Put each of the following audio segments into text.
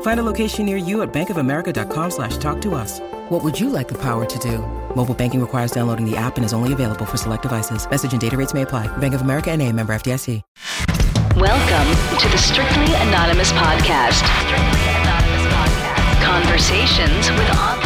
Find a location near you at bankofamerica.com slash talk to us. What would you like the power to do? Mobile banking requires downloading the app and is only available for select devices. Message and data rates may apply. Bank of America and a member FDIC. Welcome to the Strictly Anonymous Podcast. Strictly Anonymous Podcast. Conversations with online strangers.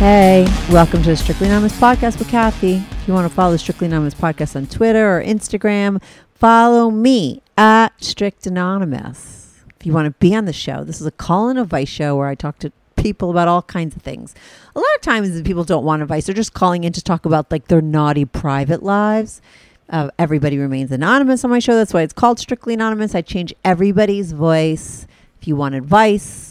Hey, welcome to the Strictly Anonymous podcast with Kathy. If you want to follow the Strictly Anonymous podcast on Twitter or Instagram, follow me at Strict Anonymous. If you want to be on the show, this is a call and advice show where I talk to people about all kinds of things. A lot of times people don't want advice; they're just calling in to talk about like their naughty private lives. Uh, everybody remains anonymous on my show. That's why it's called Strictly Anonymous. I change everybody's voice. If you want advice,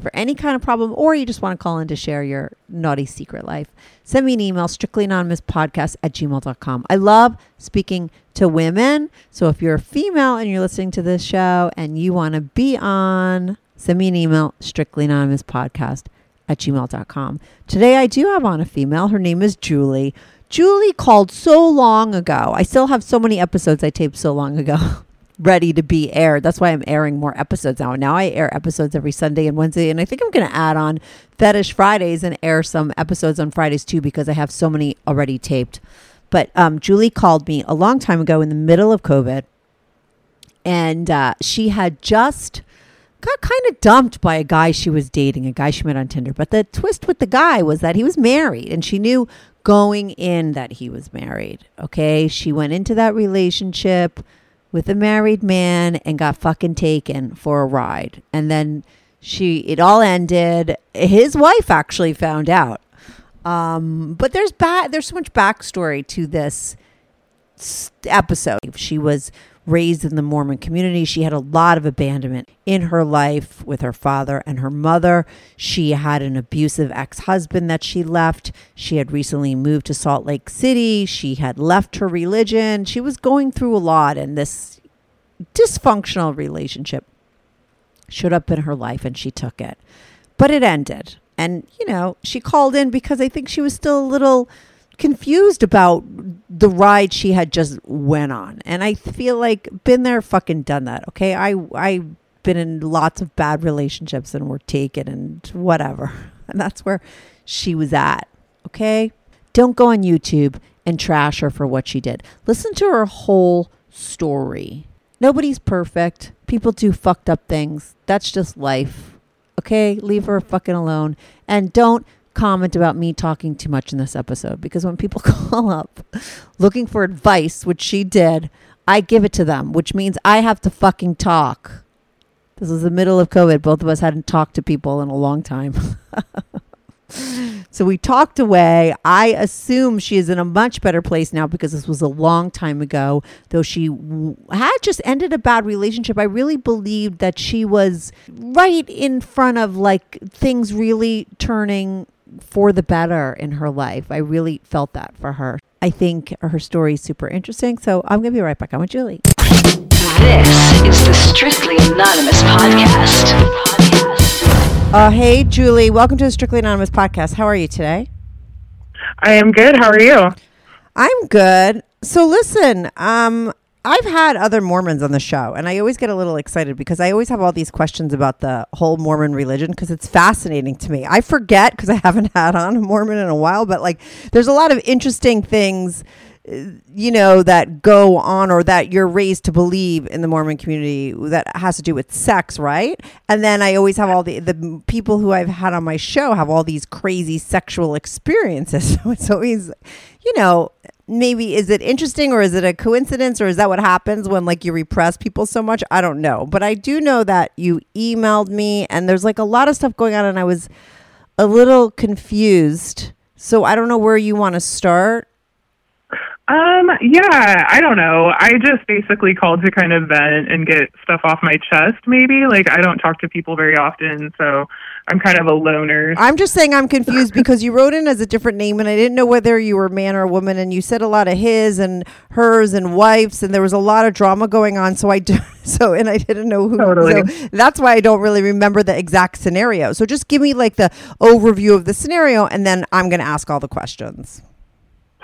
for any kind of problem or you just want to call in to share your naughty secret life, send me an email, strictlyanonymouspodcast at gmail.com. I love speaking to women. So if you're a female and you're listening to this show and you want to be on, send me an email, strictlyanonymouspodcast at gmail.com. Today I do have on a female. Her name is Julie. Julie called so long ago. I still have so many episodes I taped so long ago. ready to be aired. That's why I'm airing more episodes now. Now I air episodes every Sunday and Wednesday, and I think I'm going to add on Fetish Fridays and air some episodes on Fridays too because I have so many already taped. But um, Julie called me a long time ago in the middle of COVID, and uh, she had just got kind of dumped by a guy she was dating, a guy she met on Tinder. But the twist with the guy was that he was married, and she knew going in that he was married. Okay, she went into that relationship with a married man and got fucking taken for a ride. And then she, it all ended. His wife actually found out. Um, but there's back, there's so much backstory to this episode. She was raised in the Mormon community. She had a lot of abandonment in her life with her father and her mother. She had an abusive ex husband that she left. She had recently moved to Salt Lake City. She had left her religion. She was going through a lot, and this dysfunctional relationship showed up in her life and she took it. But it ended. And, you know, she called in because I think she was still a little confused about the ride she had just went on. And I feel like been there fucking done that. Okay. I I've been in lots of bad relationships and were taken and whatever. And that's where she was at. Okay? Don't go on YouTube and trash her for what she did. Listen to her whole story. Nobody's perfect. People do fucked up things. That's just life. Okay? Leave her fucking alone. And don't comment about me talking too much in this episode because when people call up looking for advice, which she did, I give it to them, which means I have to fucking talk. This was the middle of COVID. Both of us hadn't talked to people in a long time. so we talked away. I assume she is in a much better place now because this was a long time ago. Though she w- had just ended a bad relationship, I really believed that she was right in front of like things really turning for the better in her life. I really felt that for her. I think her story is super interesting. So I'm going to be right back. I'm with Julie. This is the Strictly Anonymous podcast. Uh, hey, Julie. Welcome to the Strictly Anonymous podcast. How are you today? I am good. How are you? I'm good. So listen, um, I've had other Mormons on the show, and I always get a little excited because I always have all these questions about the whole Mormon religion because it's fascinating to me. I forget because I haven't had on a Mormon in a while, but like, there's a lot of interesting things uh, you know that go on or that you're raised to believe in the Mormon community that has to do with sex, right? And then I always have all the the people who I've had on my show have all these crazy sexual experiences. So it's always, you know, maybe is it interesting or is it a coincidence or is that what happens when like you repress people so much? I don't know, but I do know that you emailed me and there's like a lot of stuff going on and I was a little confused. So I don't know where you want to start. Um, yeah, I don't know. I just basically called to kind of vent and get stuff off my chest, maybe. Like, I don't talk to people very often, so I'm kind of a loner. I'm just saying I'm confused because you wrote in as a different name and I didn't know whether you were a man or a woman, and you said a lot of his and hers and wife's, and there was a lot of drama going on. So I do, so, and I didn't know who. Totally. So that's why I don't really remember the exact scenario. So just give me like the overview of the scenario, and then I'm going to ask all the questions.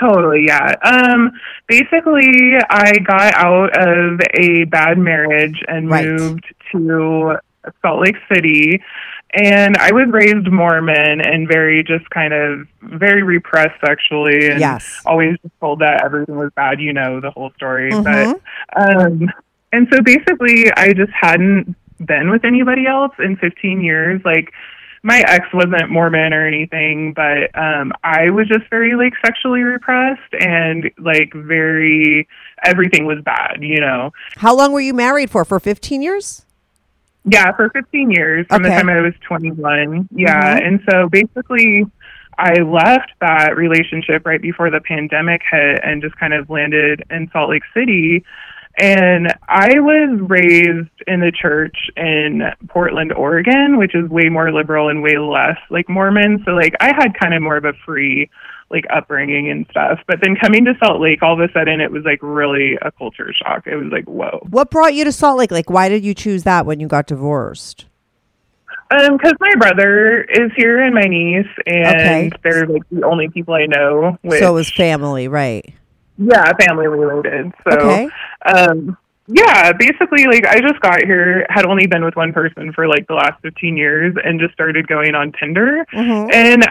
Totally, yeah. Um, basically, I got out of a bad marriage and Right. moved to Salt Lake City. And I was raised Mormon and very just kind of very repressed sexually and Yes. always just told that everything was bad, you know, the whole story. Mhm. But um and so basically I just hadn't been with anybody else in 15 years. Like my ex wasn't Mormon or anything, but um I was just very like sexually repressed and like very everything was bad, you know. How long were you married for? For 15 years? Yeah, for 15 years from Okay. the time I was 21. Yeah, Mhm. and so basically I left that relationship right before the pandemic hit and just kind of landed in Salt Lake City. And I was raised in the church in Portland, Oregon, which is way more liberal and way less like Mormon. So like I had kind of more of a free like upbringing and stuff. But then coming to Salt Lake, all of a sudden it was like really a culture shock. It was like, whoa. What brought you to Salt Lake? Like, why did you choose that when you got divorced? Um, because my brother is here and my niece, and Okay. they're like the only people I know. Which, so it was family, right? Yeah, family related. So, Okay. um, yeah, basically, like I just got here, had only been with one person for like the last fifteen years, and just started going on Tinder, Mhm. and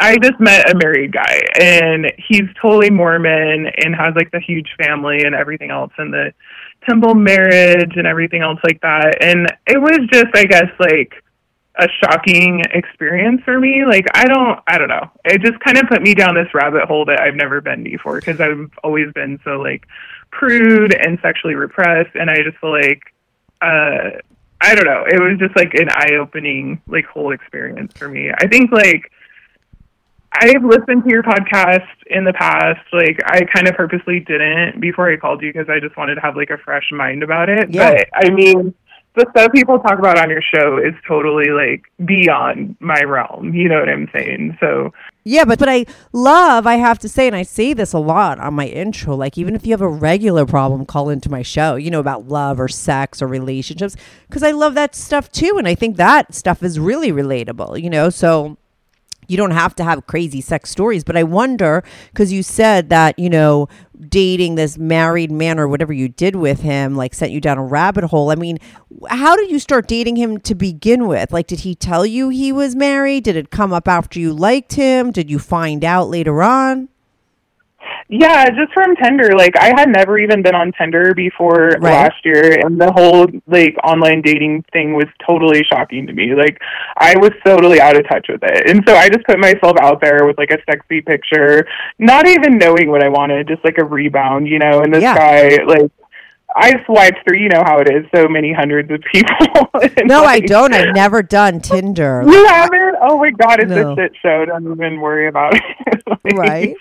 I just met a married guy, and he's totally Mormon and has like the huge family and everything else, and the temple marriage and everything else like that, and it was just, I guess, like a shocking experience for me. Like I don't I don't know. It just kind of put me down this rabbit hole that I've never been before because I've always been so like prude and sexually repressed and I just feel like uh I don't know. It was just like an eye-opening like whole experience for me. I think like I've listened to your podcast in the past. Like I kind of purposely didn't before I called you because I just wanted to have like a fresh mind about it. Yeah. But I mean, the stuff people talk about on your show is totally like beyond my realm. You know what I'm saying? So Yeah, but but I love, I have to say, and I say this a lot on my intro, like even if you have a regular problem, call into my show, you know, about love or sex or relationships, because I love that stuff too. And I think that stuff is really relatable, you know, so you don't have to have crazy sex stories, but I wonder, because you said that, you know, dating this married man or whatever you did with him, like sent you down a rabbit hole. I mean, how did you start dating him to begin with? Like, did he tell you he was married? Did it come up after you liked him? Did you find out later on? Yeah, just from Tinder. Like I had never even been on Tinder before Right. last year, and the whole like online dating thing was totally shocking to me. Like I was totally out of touch with it, and so I just put myself out there with like a sexy picture, not even knowing what I wanted, just like a rebound, you know. And this Yeah. guy like I swiped through. You know how it is. So many hundreds of people. No, I don't. I've never done Tinder. You haven't? Oh my god, it's No. a shit show. Don't even worry about it. Like, Right.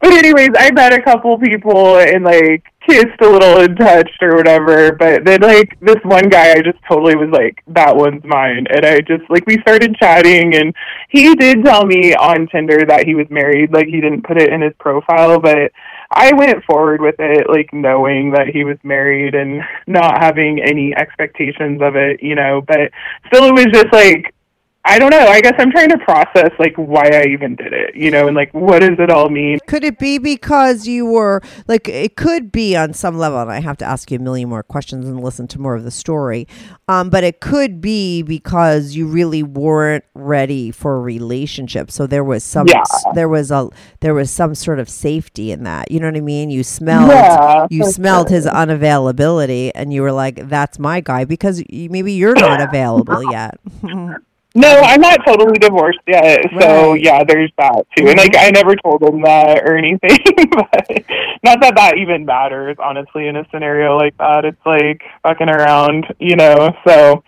But anyways, I met a couple people and like kissed a little and touched or whatever. But then like this one guy, I just totally was like, that one's mine. And I just like we started chatting, and he did tell me on Tinder that he was married. Like he didn't put it in his profile, but. I went forward with it, like knowing that he was married and not having any expectations of it, you know. But still, it was just like I don't know. I guess I'm trying to process like why I even did it, you know, and like what does it all mean? Could it be because you were like it could be on some level, and I have to ask you a million more questions and listen to more of the story. Um, but it could be because you really weren't ready for a relationship. So there was some Yeah. there was a there was some sort of safety in that. You know what I mean? You smelled Yeah, you smelled his unavailability and you were like, That's my guy because maybe you're not available yet. No, I'm not totally divorced yet, so Right. Mm-hmm. yeah, there's that too. And like I never told him that or anything, but not that that even matters, honestly, in a scenario like that. It's like fucking around, you know. So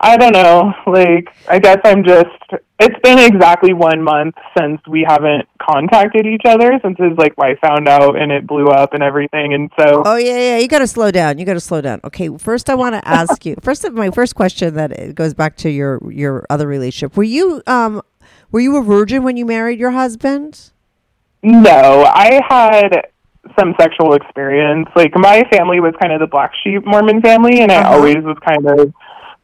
I don't know. Like I guess I'm just. It's been exactly one month since we haven't contacted each other since his like wife found out and it blew up and everything, and so. Oh yeah, yeah. You got to slow down. You got to slow down. Okay, first I want to ask you. First, of my first question that it goes back to your your other relationship. Were you um were you a virgin when you married your husband? No, I had some sexual experience. Like my family was kind of the black sheep Mormon family, and I Uh-huh. always was kind of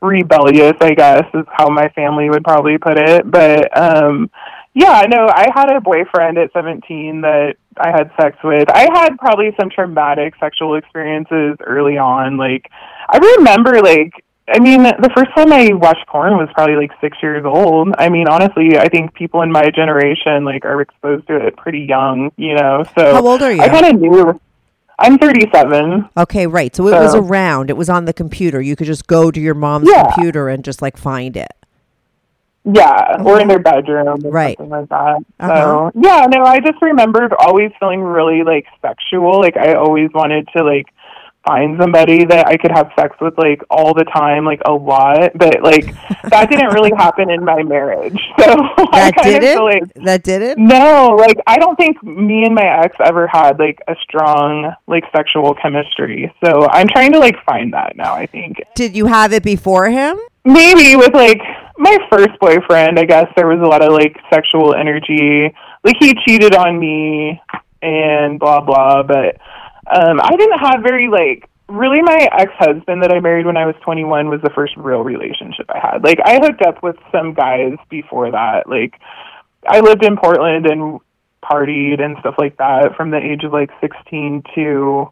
rebellious. I guess is how my family would probably put it. But um yeah, no, I had a boyfriend at 17 that I had sex with. I had probably some traumatic sexual experiences early on. Like I remember like I mean, the first time I watched porn was probably like six years old. I mean, honestly, I think people in my generation like are exposed to it pretty young, you know. So How old are you? I kind of knew. I'm 37. Okay, right. So it was around. It was on the computer. You could just go to your mom's Yeah. computer and just like find it. Yeah, or in their bedroom, or Right. something like that. Uh-huh. So yeah, no, I just remembered always feeling really like sexual. Like I always wanted to like find somebody that I could have sex with like all the time, like a lot. But like that didn't really happen in my marriage. So I That kind did of it. feel like that did it. no, like I don't think me and my ex ever had like a strong like sexual chemistry. So I'm trying to like find that now. I think Did you have it before him? maybe with like my first boyfriend, I guess there was a lot of like sexual energy. Like he cheated on me and blah blah, but um I didn't have very like really my ex-husband that I married when I was 21 was the first real relationship I had. Like I hooked up with some guys before that. Like I lived in Portland and partied and stuff like that from the age of like 16 to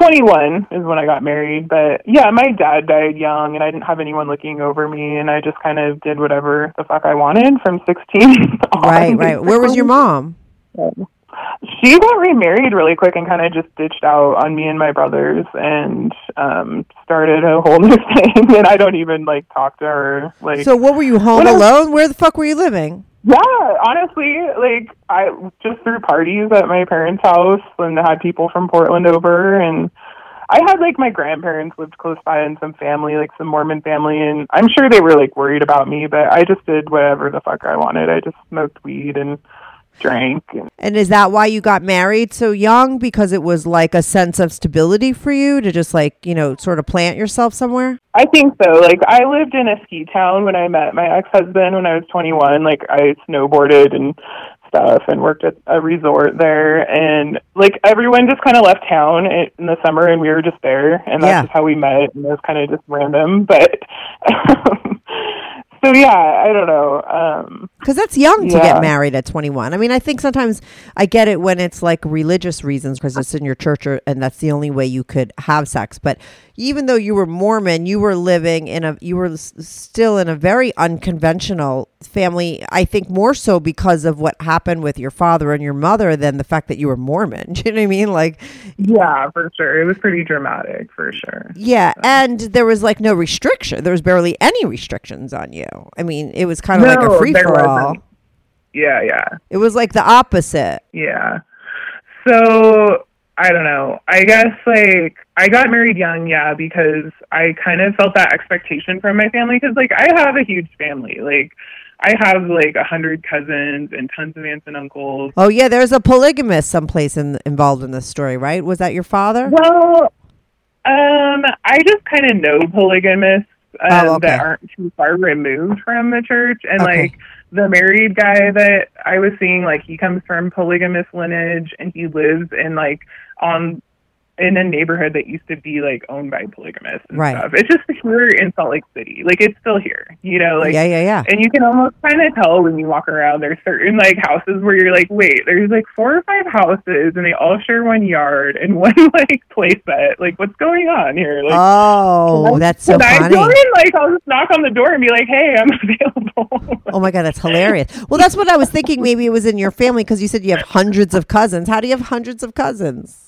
21 is when I got married. But yeah, my dad died young and I didn't have anyone looking over me and I just kind of did whatever the fuck I wanted from 16 on, Right, right. Where was your mom? She got remarried really quick and kind of just ditched out on me and my brothers and um started a whole new thing and I don't even like talk to her like So what were you home When I was- alone? Where the fuck were you living? yeah, honestly, like I just threw parties at my parents' house and had people from Portland over and I had like my grandparents lived close by and some family, like some Mormon family and I'm sure they were like worried about me, but I just did whatever the fuck I wanted. I just smoked weed and drank and And is that why you got married so young? Because it was like a sense of stability for you to just like, you know, sort of plant yourself somewhere? I think so. Like I lived in a ski town when I met my ex-husband when I was 21. Like I snowboarded and stuff and worked at a resort there and like everyone just kind of left town in the summer and we were just there and that's Yeah. just how we met and it was kind of just random but um, so yeah, I don't know. Um Because that's young to Yeah. get married at 21. I mean, I think sometimes I get it when it's like religious reasons because it's in your church or, and that's the only way you could have sex. But even though you were Mormon, you were living in a, you were s- still in a very unconventional family. I think more so because of what happened with your father and your mother than the fact that you were Mormon. Do you know what I mean? Like, yeah, for sure. It was pretty dramatic for sure. yeah. And there was like no restriction. There was barely any restrictions on you. I mean, it was kind of like a free for all. Yeah, yeah. It was like the opposite. Yeah. So I don't know. I guess like I got married young, yeah, because I kind of felt that expectation from my family because like I have a huge family. Like I have like a hundred cousins and tons of aunts and uncles. Oh yeah, there's a polygamist someplace in, involved in this story, right? Was that your father? Well, um, I just kind of know polygamists um, Oh, okay. that aren't too far removed from the church, and Okay. like the married guy that I was seeing, like he comes from polygamous lineage, and he lives in like on in a neighborhood that used to be like owned by polygamists and Right. stuff. It's just here in Salt Lake City, like it's still here, you know, like yeah, yeah, yeah. and you can almost kind of tell when you walk around. There's certain like houses where you're like, wait, there's like four or five houses, and they all share one yard and one like playset. Like, what's going on here? Like, Oh, that's so when I funny. go in, like, I'll just knock on the door and be like, hey, I'm available. Oh my god, that's hilarious. Well, that's what I was thinking. Maybe it was in your family because you said you have hundreds of cousins. How do you have hundreds of cousins?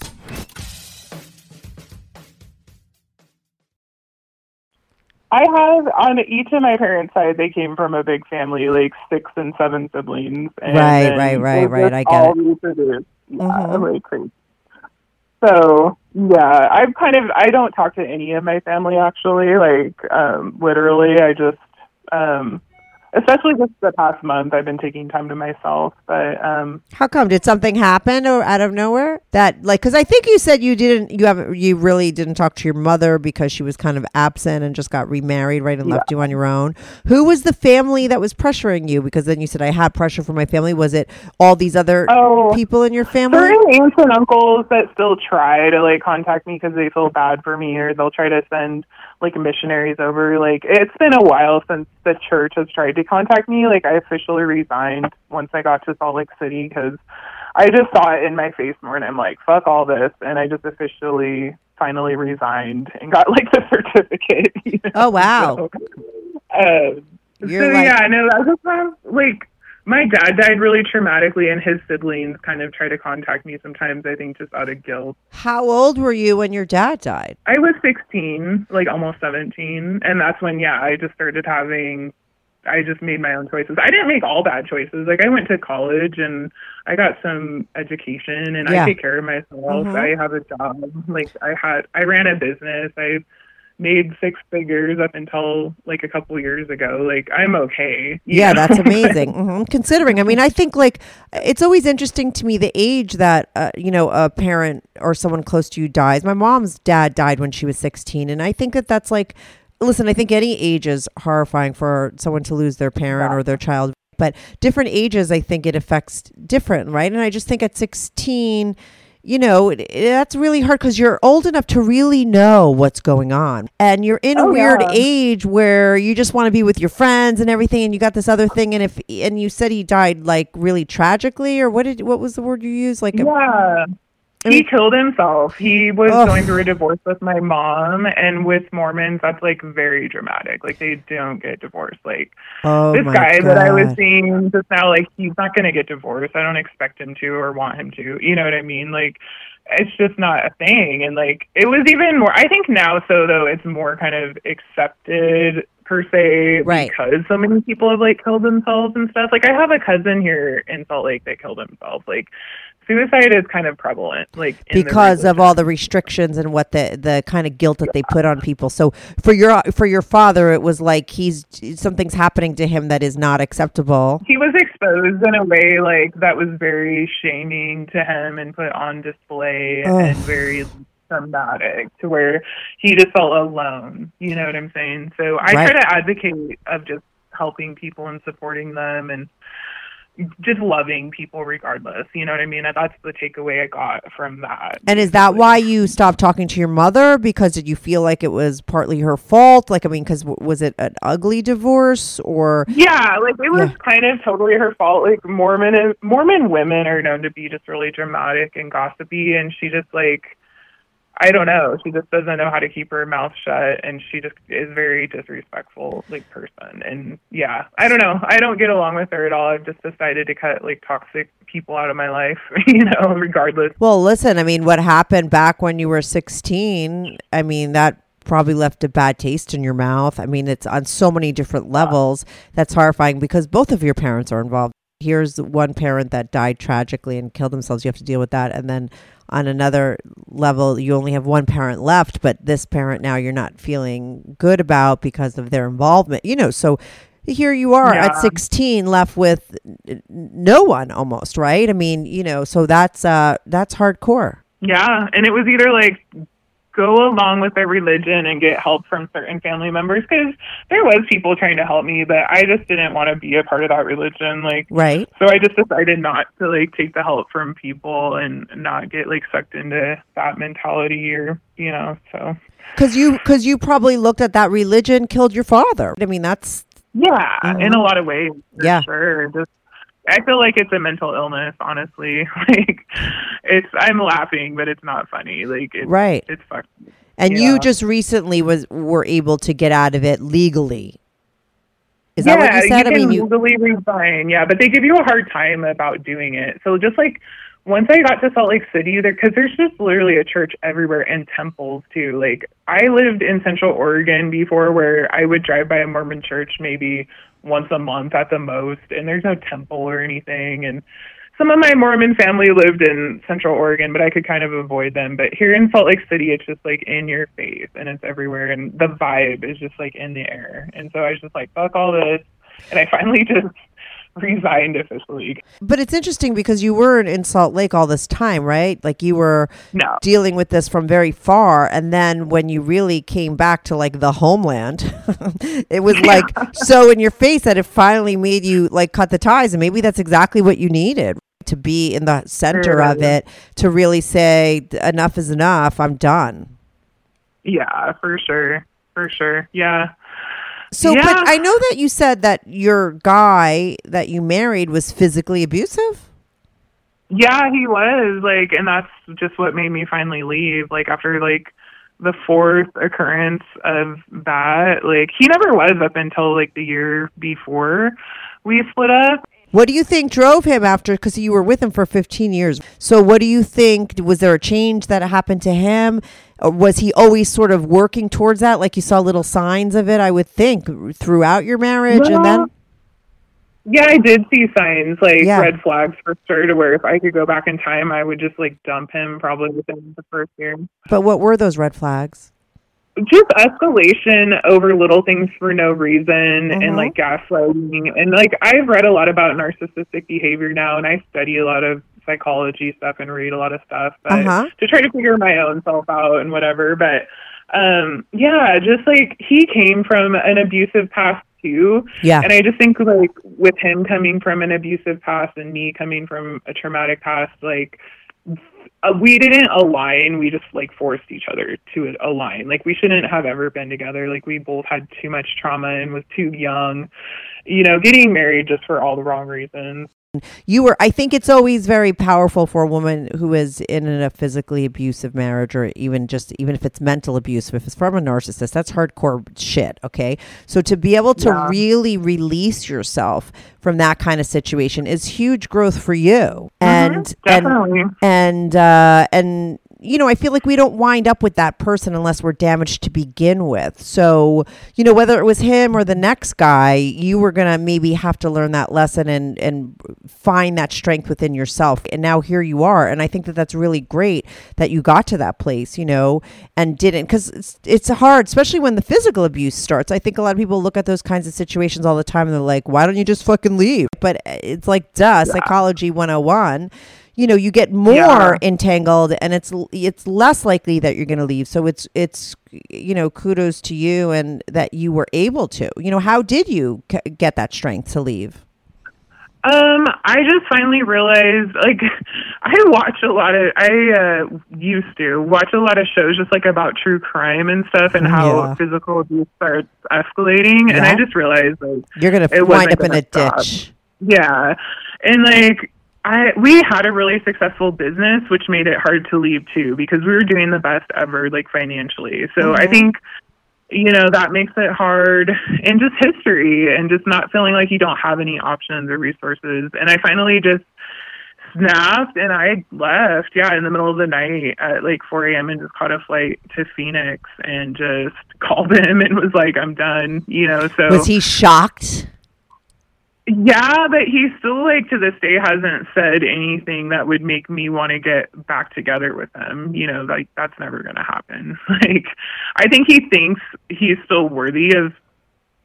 I have on each of my parents' side, they came from a big family, like six and seven siblings. And Right, right, right, right. I get all it. reproduced. Yeah, Mhm. like crazy. So yeah, I've kind of I don't talk to any of my family actually. Like um, literally, I just um, especially just the past month, I've been taking time to myself. But um, How come? Did something happen or out of nowhere? That like because I think you said you didn't you haven't you really didn't talk to your mother because she was kind of absent and just got remarried right and left you on your own. Who was the family that was pressuring you? Because then you said I had pressure from my family. Was it all these other Oh. people in your family? certain aunts and uncles that still try to like contact me because they feel bad for me, or they'll try to send like missionaries over. Like it's been a while since the church has tried to contact me. Like I officially resigned once I got to Salt Lake City because I just saw it in my face more, and I'm like, fuck all this, and I just officially finally resigned and got like the certificate. you know? Oh wow! So, uh, You're so like- yeah, no, I just like my dad died really traumatically, and his siblings kind of try to contact me sometimes. I think just out of guilt. How old were you when your dad died? I was 16, like almost 17, and that's when yeah, I just started having. I just made my own choices. I didn't make all bad choices. Like I went to college and I got some education and Yeah. I take care of myself. Mhm. I have a job. Like I had I ran a business. I made six figures up until like a couple years ago. Like I'm okay. Yeah, know? that's amazing. hmm Considering, I mean, I think like it's always interesting to me the age that uh, you know a parent or someone close to you dies. My mom's dad died when she was sixteen, and I think that that's like, listen, I think any age is horrifying for someone to lose their parent or their child, but different ages, I think it affects different, right? And I just think at sixteen. You know, it, it- that's really hard because you're old enough to really know what's going on. And you're in a Oh, weird yeah. age where you just want to be with your friends and everything and you got this other thing and if and you said he died like really tragically or what did what was the word you used like a- I He mean- killed himself. He was going through a divorce with my mom, and with Mormons, that's like very dramatic. Like they don't get divorced. Like oh this guy that I was seeing just now, like he's not going to get divorced. I don't expect him to or want him to. You know what I mean? Like it's just not a thing. And like it was even more. I think now, so though, it's more kind of accepted per se Right. because so many people have like killed themselves and stuff. Like I have a cousin here in Salt Lake that killed himself. Like suicide is kind of prevalent. Like because of all the restrictions and what the the kind of guilt that they put on people. So for your for your father it was like he's something's happening to him that is not acceptable. he was exposed in a way like that was very shaming to him and put on display and very traumatic to where he just felt alone. You know what I'm saying? So I Right. try to advocate of just helping people and supporting them and just loving people regardless. You know what I mean? That's the takeaway I got from that. And is that why you stopped talking to your mother? Because did you feel like it was partly her fault? Like, I mean, because was it an ugly divorce or? Yeah, like it was Yeah. kind of totally her fault. Like Mormon Mormon women are known to be just really dramatic and gossipy, and she just like. I don't know. She just doesn't know how to keep her mouth shut, and she just is very disrespectful, like person. And yeah, I don't know. I don't get along with her at all. I've just decided to cut like toxic people out of my life, you know, regardless. Well, listen, I mean, what happened back when you were 16, I mean, that probably left a bad taste in your mouth. I mean, it's on so many different levels. That's horrifying because both of your parents are involved. Here's one parent that died tragically and killed themselves. You have to deal with that. And then on another level, you only have one parent left, but this parent now you're not feeling good about because of their involvement. You know, so here you are at 16 left with no one almost, right? I mean, you know, so that's uh that's hardcore. Yeah, and it was either like go along with their religion and get help from certain family members because there was people trying to help me, but I just didn't want to be a part of that religion. Like, Right. so I just decided not to like take the help from people and not get like sucked into that mentality or you know. So Cuz you cuz you probably looked at that religion killed your father. I mean, that's yeah, in a mm-hmm. lot of ways, for Yeah. sure. Just I feel like it's a mental illness, honestly. Like it's I'm laughing, but it's not funny. Like it's Right. it's fucked. and Yeah. you just recently was were able to get out of it legally. Is that what you said? can I mean, you legally resign. Yeah, but they give you a hard time about doing it. So just like once I got to Salt Lake City, there because there's just literally a church everywhere and temples too. Like I lived in Central Oregon before, where I would drive by a Mormon church maybe once a month at the most, and there's no temple or anything. And some of my Mormon family lived in Central Oregon, but I could kind of avoid them. But here in Salt Lake City, it's just like in your face and it's everywhere, and the vibe is just like in the air. And so I was just like, fuck all this, and I finally just resigned officially. But it's interesting because you were in- Salt Lake all this time, right? Like you were No. dealing with this from very far and then when you really came back to like the homeland, it was like so in your face that it finally made you like cut the ties and maybe that's exactly what you needed to be in the center of it to really say enough is enough, I'm done. Yeah, for sure, for sure. Yeah. So, Yeah. but I know that you said that your guy that you married was physically abusive. Yeah, he was like, and that's just what made me finally leave. Like after like the fourth occurrence of that, like he never was up until like the year before we split up. What do you think drove him after? Because you were with him for 15 years. So, what do you think? Was there a change that happened to him? Or was he always sort of working towards that? Like you saw little signs of it, I would think, throughout your marriage, and then. Yeah, I did see signs like Yeah. red flags for sure. To where if I could go back in time, I would just like dump him probably within the first year. But what were those red flags? Just escalation over little things for no reason Mhm. and like gaslighting and like i've read a lot about narcissistic behavior now and i study a lot of psychology stuff and read a lot of stuff but Uh-huh. to try to figure my own self out and whatever but um yeah just like he came from an abusive past too Yeah. and i just think like with him coming from an abusive past and me coming from a traumatic past like uh, we didn't align. We just like forced each other to align. Like we shouldn't have ever been together. Like we both had too much trauma and was too young. You know, getting married just for all the wrong reasons. You were, I think it's always very powerful for a woman who is in a physically abusive marriage or even just, even if it's mental abuse, if it's from a narcissist, that's hardcore shit. Okay. So to be able to Yeah. really release yourself from that kind of situation is huge growth for you. And, and, Definitely. and, uh, and, you know, I feel like we don't wind up with that person unless we're damaged to begin with. So, you know, whether it was him or the next guy, you were going to maybe have to learn that lesson and, and find that strength within yourself. And now here you are. And I think that that's really great that you got to that place, you know, and didn't, because it's, it's hard, especially when the physical abuse starts. I think a lot of people look at those kinds of situations all the time and they're like, why don't you just fucking leave? But uh, it's like, duh, psychology 101 you know, you get more Yeah. entangled and it's it's less likely that you're going to leave. So it's it's you know, kudos to you and that you were able to. You know, how did you c- get that strength to leave? Um, I just finally realized, like, I watch a lot of, I uh, used to watch a lot of shows just like about true crime and stuff and how Yeah. physical abuse starts escalating. And I just realized, like, You're going to wind up in a stop. ditch. yeah. And like, I, we had a really successful business, which made it hard to leave too, because we were doing the best ever, like financially. So I mm-hmm. think, you know, that makes it hard and just history and just not feeling like you don't have any options or resources. And I finally just snapped and I left, yeah, in the middle of the night at like 4 a.m. and just caught a flight to Phoenix and just called him and was like, I'm done, you know. So Was he shocked? Yeah, but he still like to this day hasn't said anything that would make me want to get back together with him. You know, like that's never going to happen. Like I think he thinks he's still worthy of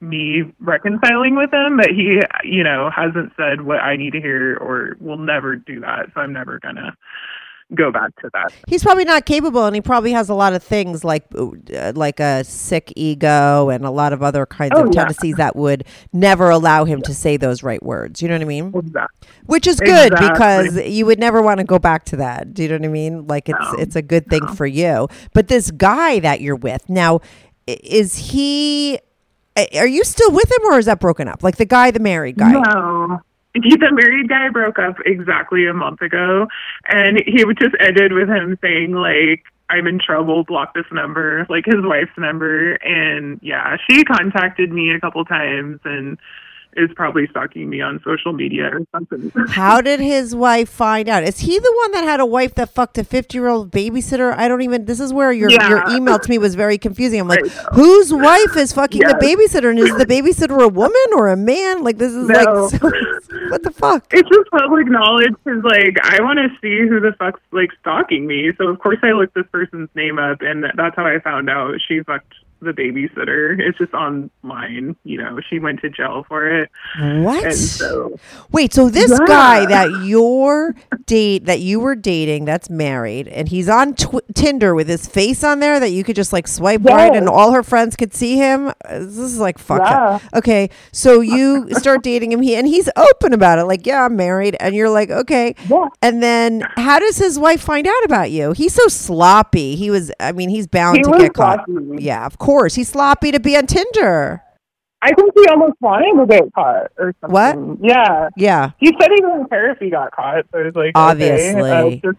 me reconciling with him, but he, you know, hasn't said what I need to hear or will never do that. So I'm never going to go back to that. He's probably not capable, and he probably has a lot of things like uh, like a sick ego and a lot of other kinds Oh, of yeah. tendencies that would never allow him to say those right words. You know what I mean? Exactly. Which is good Exactly. because you would never want to go back to that. Do you know what I mean? Like it's No. it's a good thing for you. But this guy that you're with now, is he? Are you still with him, or is that broken up? Like the guy, the married guy. No. He, the married guy broke up exactly a month ago, and he just ended with him saying like, "I'm in trouble. Block this number," like his wife's number. And yeah, she contacted me a couple times and is probably stalking me on social media or something. How did his wife find out? Is he the one that had a wife that fucked a 50 year old babysitter? I don't even, this is where your, your email to me was very confusing. I'm like, whose wife is fucking the babysitter? And is the babysitter a woman or a man? Like, this is No. like, so, what the fuck? it's just public knowledge because like I want to see who the fuck's like stalking me. So of course I looked this person's name up, and that's how I found out she fucked the babysitter. It's just online, you know. She went to jail for it, What? and so Wait, so this Yeah. guy that your date that you were dating that's married and he's on tw- Tinder with his face on there that you could just like swipe right and all her friends could see him. This is like fuck. Yeah. Okay, so you start dating him he and he's open about it like yeah, I'm married and you're like okay. Yeah. And then how does his wife find out about you? He's so sloppy. He was I mean, he's bound He to get caught. Yeah, of course. He's sloppy to be on Tinder. I think he almost wanted to get caught or something. What? Yeah. Yeah. He said he didn't care if he got caught. So I was like, Obviously. Okay. I was, just,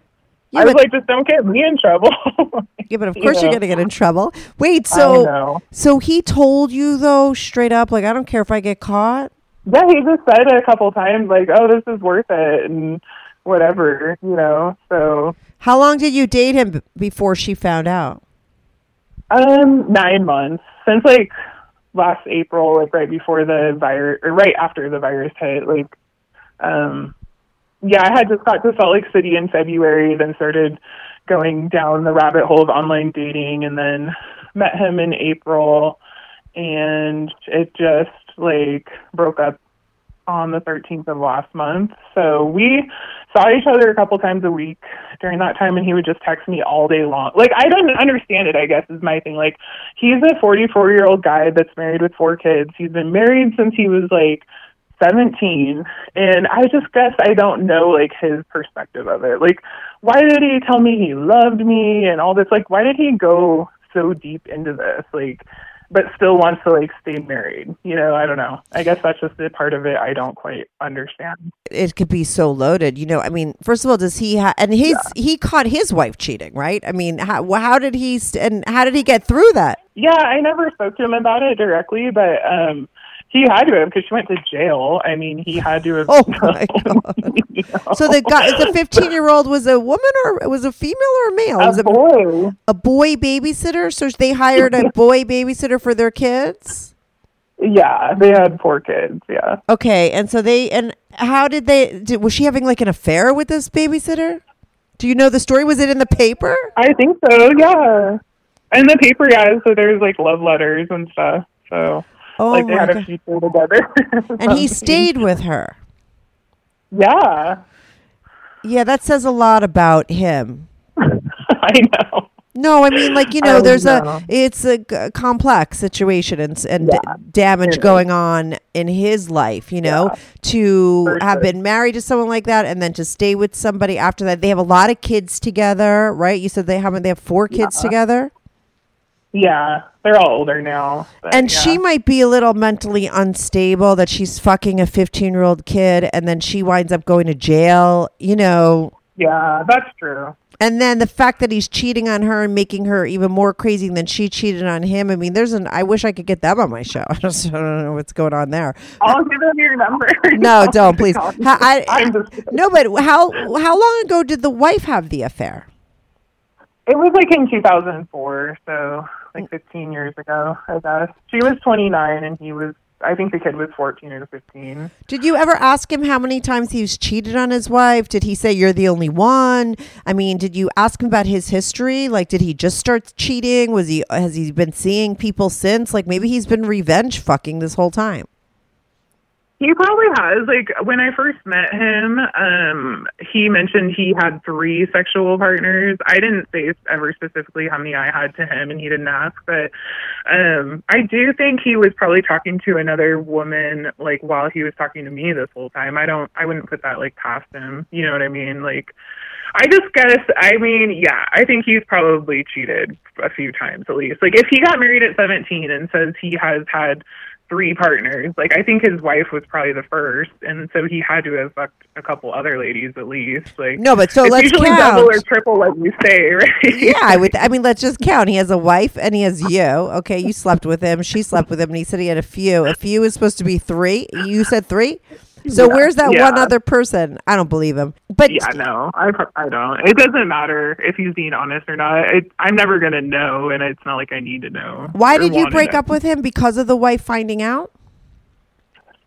Yeah, I was but- like, just don't get me in trouble. Yeah, but of you course you're gonna get in trouble. Wait, so so he told you though straight up, like I don't care if I get caught. Yeah, he just said it a couple times, like, "Oh, this is worth it," and whatever, you know. So, How long did you date him before she found out? Um, nine months since like last April, like right before the virus, or right after the virus hit. Like, um, yeah, I had just got to Salt Lake City in February, then started going down the rabbit hole of online dating, and then met him in April, and it just like broke up on the 13th of last month. So we saw each other a couple times a week during that time, and he would just text me all day long. Like, I don't understand it, I guess, is my thing. Like, he's a 44 year old guy that's married with four kids. He's been married since he was like 17. And I just guess I don't know, like, his perspective of it. Like, why did he tell me he loved me and all this? Like, why did he go so deep into this? Like, but still wants to like stay married. You know, I don't know. I guess that's just the part of it I don't quite understand. It could be so loaded, you know. I mean, first of all, does he ha- and his he caught his wife cheating, right? I mean, how how did he st- and how did he get through that? Yeah, I never spoke to him about it directly, but um he had to have because she went to jail. I mean, he had to have. Oh my god! you know. So the guy, the fifteen year old was a woman or was a female or a male? It was a boy. a boy babysitter. So they hired a boy babysitter for their kids. Yeah, they had four kids. Yeah. Okay, and so they and how did they? Did, was she having like an affair with this babysitter? Do you know the story? Was it in the paper? I think so. Yeah. And the paper, yeah. So there's like love letters and stuff. So Oh like they my had a god! future together. And he stayed with her. Yeah. Yeah, that says a lot about him. I know. No, I mean, like you know, there's know. a it's a g- complex situation and and Yeah, d- damage going on in his life. You know, to for have sure. been married to someone like that and then to stay with somebody after that. They have a lot of kids together, right? You said they have they have four kids together, Yeah, they're all older now. but and yeah. she might be a little mentally unstable that she's fucking a 15 year old kid, and then she winds up going to jail. You know, Yeah, that's true. And then the fact that he's cheating on her and making her even more crazy than she cheated on him. I mean, there's an. I wish I could get them on my show. I just I don't know what's going on there. I'll give them your number. No, don't please. How, I, no, but how how long ago did the wife have the affair? It was like in 2004, so like 15 years ago, I guess. She was 29 and he was, I think the kid was 14 or 15. Did you ever ask him how many times he's cheated on his wife? Did he say you're the only one? I mean, did you ask him about his history? Like, did he just start cheating? Was he has he been seeing people since? Like, maybe he's been revenge fucking this whole time. He probably has. Like when I first met him, um, he mentioned he had three sexual partners. I didn't say ever specifically how many I had to him, and he didn't ask. But um, I do think he was probably talking to another woman, like while he was talking to me this whole time. I don't. I wouldn't put that like past him. You know what I mean? Like. I just guess, I mean, yeah, I think he's probably cheated a few times at least. Like, if he got married at 17 and says he has had three partners, like, I think his wife was probably the first, and so he had to have fucked a couple other ladies at least. Like, No, but so it's let's usually count. double or triple, like you say, right? yeah, I would. I mean, let's just count. He has a wife and he has you. Okay, you slept with him. She slept with him, and he said he had a few. A few is supposed to be three. You said three. So Yeah, where's that yeah. one other person? I don't believe him. But Yeah, no, I I don't. It doesn't matter if he's being honest or not. It, I'm never gonna know, and it's not like I need to know. why did you break up with him? Because of the wife finding out?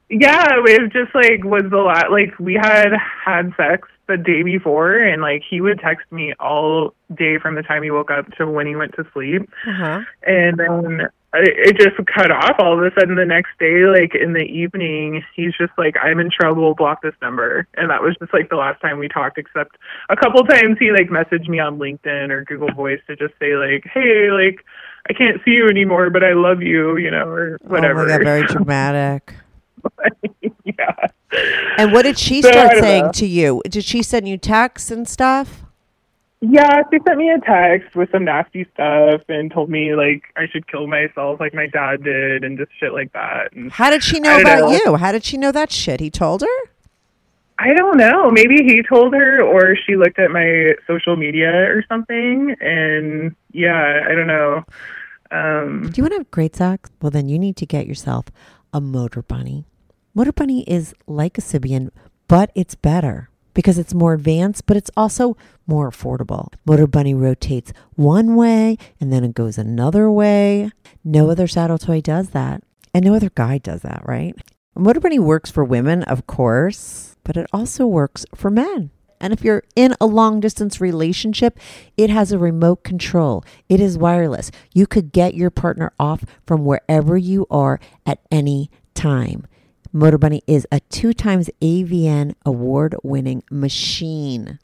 Yeah, it was just like was the lot. Like we had had sex the day before, and like he would text me all day from the time he woke up to when he went to sleep, Uh-huh. and then it, it just cut off all of a sudden the next day. Like in the evening, he's just like, "I'm in trouble. Block this number," and that was just like the last time we talked. Except a couple times he like messaged me on LinkedIn or Google Voice to just say like, "Hey, like." I can't see you anymore, but I love you, you know, or whatever. Oh my god, very dramatic. yeah. And what did she So, start saying know. to you? Did she send you texts and stuff? Yeah, she sent me a text with some nasty stuff and told me like I should kill myself like my dad did and just shit like that. And How did she know about know. you? How did she know that shit? He told her? I don't know. Maybe he told her or she looked at my social media or something and yeah, I don't know. Um Do you want to have great sex? Well, then you need to get yourself a Motor Bunny. Motor Bunny is like a Sybian, but it's better because it's more advanced, but it's also more affordable. Motor Bunny rotates one way and then it goes another way. No other saddle toy does that. And no other guy does that, right? Motor Bunny works for women, of course, but it also works for men. And if you're in a long distance relationship, it has a remote control. It is wireless. You could get your partner off from wherever you are at any time. Motor Bunny is a two times AVN award winning machine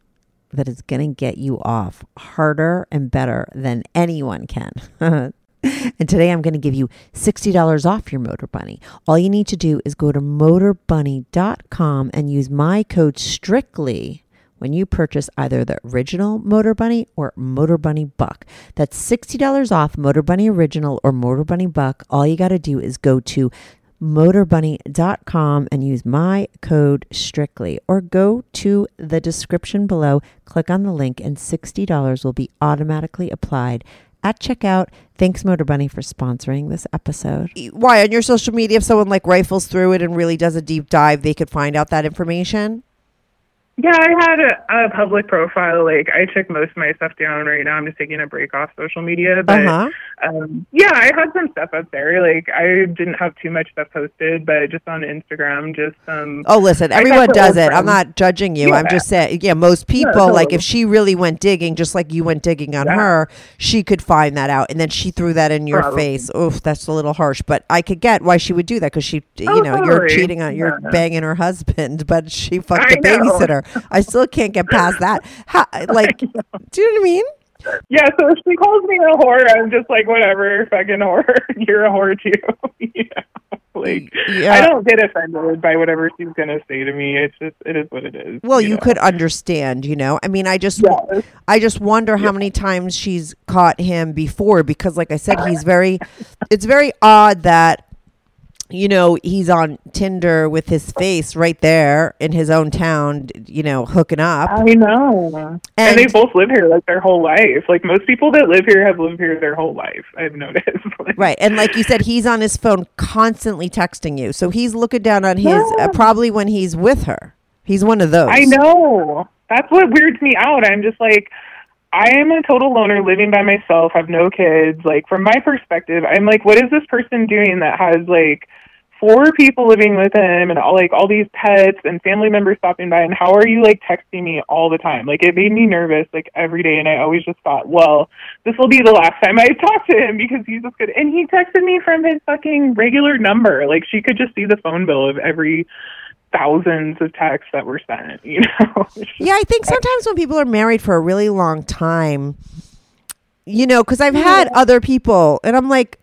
that is going to get you off harder and better than anyone can. and today I'm going to give you $60 off your Motor Bunny. All you need to do is go to motorbunny.com and use my code STRICTLY when you purchase either the original Motor Bunny or Motor Bunny Buck. That's $60 off Motor Bunny Original or Motor Bunny Buck. All you got to do is go to motorbunny.com and use my code strictly or go to the description below click on the link and $60 will be automatically applied at checkout. Thanks motor bunny for sponsoring this episode. Why? On your social media if someone like rifles through it and really does a deep dive they could find out that information yeah, I had a, a public profile. Like I took most of my stuff down right now. I'm just taking a break off social media. But uh-huh um yeah, I had some stuff up there. Like I didn't have too much stuff posted, but just on Instagram, just um Oh, listen, everyone does it. I'm not judging you. I'm just saying, yeah, most people, like if she really went digging, just like you went digging on Yeah. her, she could find that out. And then she threw that in your Probably. face. Oof, that's a little harsh. But I could get why she would do that because she, you Oh, know, you're cheating on, you're Yeah. banging her husband, but she fucked I the know. I still can't get past that. How, like, do you know what I mean? Yeah, so if she calls me a whore, I'm just like, whatever, fucking whore. You're a whore too. you know? Like, Yeah. I don't get offended by whatever she's gonna say to me. It's just, it is what it is. Well, you know? could understand, you know. I mean, I just, Yeah. I just wonder how many times she's caught him before because, like I said, he's very. It's very odd that, you know, he's on Tinder with his face right there in his own town, you know, hooking up. I know. And, they both live here like their whole life. Like most people that live here have lived here their whole life. I've noticed. Like, Right. And like you said, he's on his phone constantly texting you. So he's looking down on his, uh, probably when he's with her. He's one of those. I know. That's what weirds me out. I'm just like, I am a total loner living by myself, have no kids. Like, from my perspective, I'm like, what is this person doing that has like four people living with him and all like all these pets and family members stopping by? And how are you like texting me all the time? Like, it made me nervous like every day. And I always just thought, well, this will be the last time I talk to him because he's just good. And he texted me from his fucking regular number. Like, she could just see the phone bill of every thousands of texts that were sent, you know? Yeah, I think sometimes when people are married for a really long time, you know, because I've had other people, and I'm like,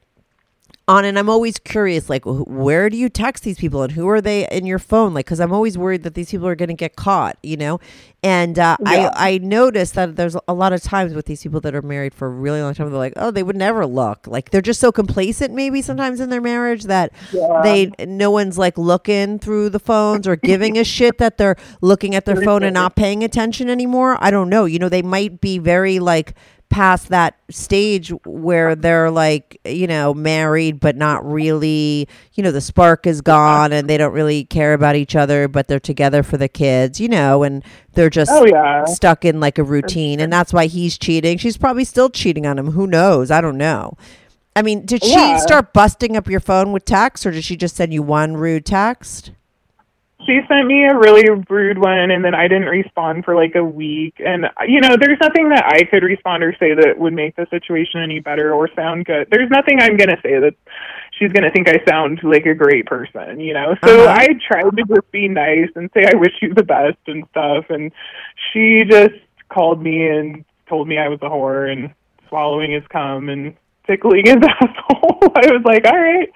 on, and I'm always curious, like, where do you text these people, and who are they in your phone? Like, because I'm always worried that these people are going to get caught, you know. And uh, Yeah. I I noticed that there's a lot of times with these people that are married for a really long time, they're like, oh, they would never look, like they're just so complacent, maybe sometimes in their marriage that they no one's like looking through the phones or giving a shit that they're looking at their phone and not paying attention anymore. I don't know. You know, they might be very like past that stage where they're like, you know, married but not really, you know, the spark is gone and they don't really care about each other, but they're together for the kids, you know, and they're just Oh, yeah. stuck in like a routine and that's why he's cheating. She's probably still cheating on him. Who knows? I don't know. I mean, did she Yeah. start busting up your phone with texts or did she just send you one rude text? She sent me a really rude one, and then I didn't respond for like a week. And you know, there's nothing that I could respond or say that would make the situation any better or sound good. There's nothing I'm gonna say that she's gonna think I sound like a great person. You know, so Uh-huh. I tried to just be nice and say I wish you the best and stuff. And she just called me and told me I was a whore and swallowing his cum and tickling his asshole. I was like, all right.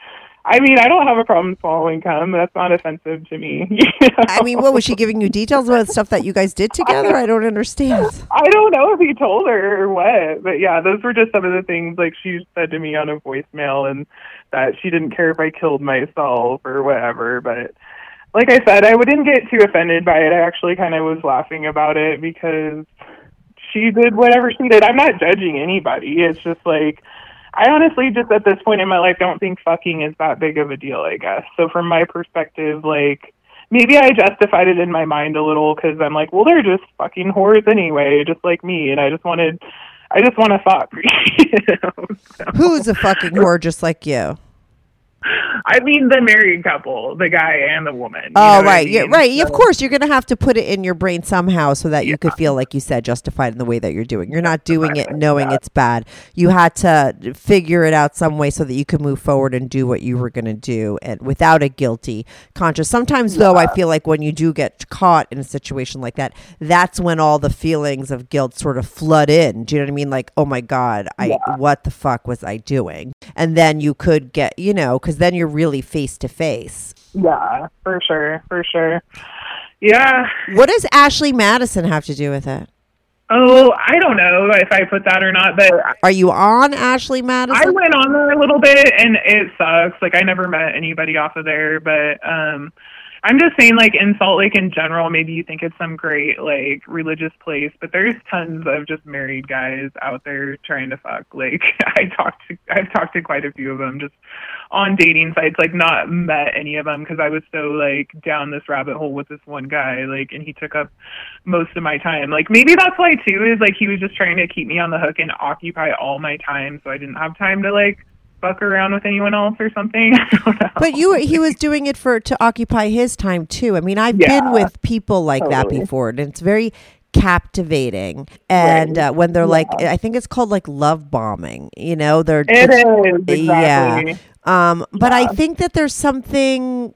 I mean, I don't have a problem swallowing cum. That's not offensive to me. you know? I mean, what was she giving you details about stuff that you guys did together? I don't understand. I don't know if he told her or what, but yeah, those were just some of the things like she said to me on a voicemail, and that she didn't care if I killed myself or whatever. But like I said, I wouldn't get too offended by it. I actually kind of was laughing about it because she did whatever she did. I'm not judging anybody. It's just like I honestly just at this point in my life don't think fucking is that big of a deal, I guess. So from my perspective, like maybe I justified it in my mind a little because I'm like, well, they're just fucking whores anyway, just like me, and I just wanted, I just want to fuck. you know? So, Who's a fucking whore just like you? I mean, the married couple, the guy and the woman. Oh, what I right. Yeah, mean? right. Of course, you're going to have to put it in your brain somehow so that you could feel, like you said, justified in the way that you're doing. You're not doing it knowing it's bad. You had to figure it out some way so that you could move forward and do what you were going to do and without a guilty conscience. Sometimes, though, I feel like when you do get caught in a situation like that, that's when all the feelings of guilt sort of flood in. Do you know what I mean? Like, oh my God, I what the fuck was I doing? And then you could get, you know, because then you're really face to face. Yeah, for sure, for sure. Yeah. What does Ashley Madison have to do with it? Oh, I don't know if I put that or not, but Are you on Ashley Madison? I went on there a little bit and it sucks. Like I never met anybody off of there, but um I'm just saying like in Salt Lake in general, maybe you think it's some great like religious place, but there's tons of just married guys out there trying to fuck. Like I talked to I've talked to quite a few of them just on dating sites, like not met any of them because I was so like down this rabbit hole with this one guy, like, and he took up most of my time. Like maybe that's why too is like he was just trying to keep me on the hook and occupy all my time, so I didn't have time to like fuck around with anyone else or something. I don't know. but you he was doing it for to occupy his time too. I mean, I've been with people like that before, and it's very captivating. And uh, when they're like, I think it's called like love bombing. You know, they're It is exactly. Yeah. Um, but I think that there's something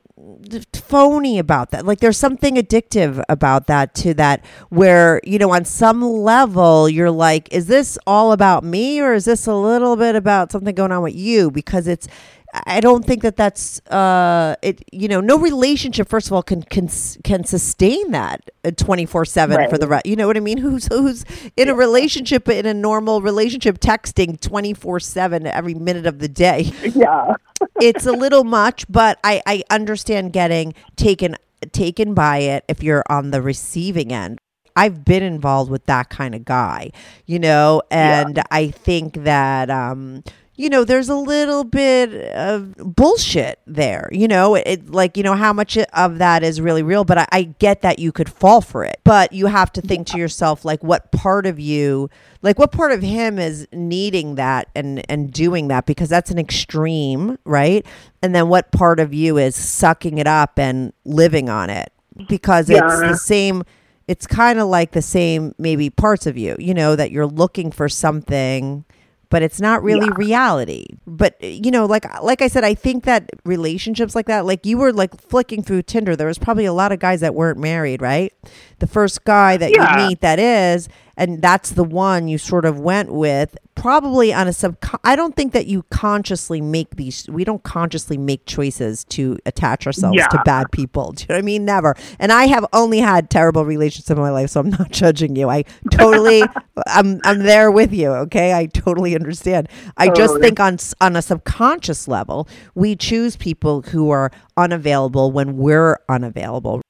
phony about that. Like there's something addictive about that to that where, you know, on some level you're like, is this all about me or is this a little bit about something going on with you? Because it's I don't think that that's uh it you know no relationship first of all can can can sustain that 24/7 for the rest you know what I mean? Who's who's in a relationship in a normal relationship texting 24/7 every minute of the day. Yeah. it's a little much but I I understand getting taken taken by it if you're on the receiving end. I've been involved with that kind of guy, you know, and I think that um you know, there's a little bit of bullshit there, you know, it like, you know, how much of that is really real, but I, I get that you could fall for it, but you have to think to yourself, like, what part of you, like, what part of him is needing that and, and doing that? Because that's an extreme, right? And then what part of you is sucking it up and living on it? Because it's the same it's kind of like the same maybe parts of you you know that you're looking for something but it's not really reality. But you know like like i said i think that relationships like that like you were like flicking through tinder. There was probably a lot of guys that weren't married right? The first guy that Yeah. you meet that is and that's the one you sort of went with probably on a sub i don't think that you consciously make these we don't consciously make choices to attach ourselves to bad people. Do you know what i mean? Never. And i have only had terrible relationships in my life so i'm not judging you. I totally i'm i'm there with you okay? I totally understand. I just think on on a subconscious level we choose people who are unavailable when we're unavailable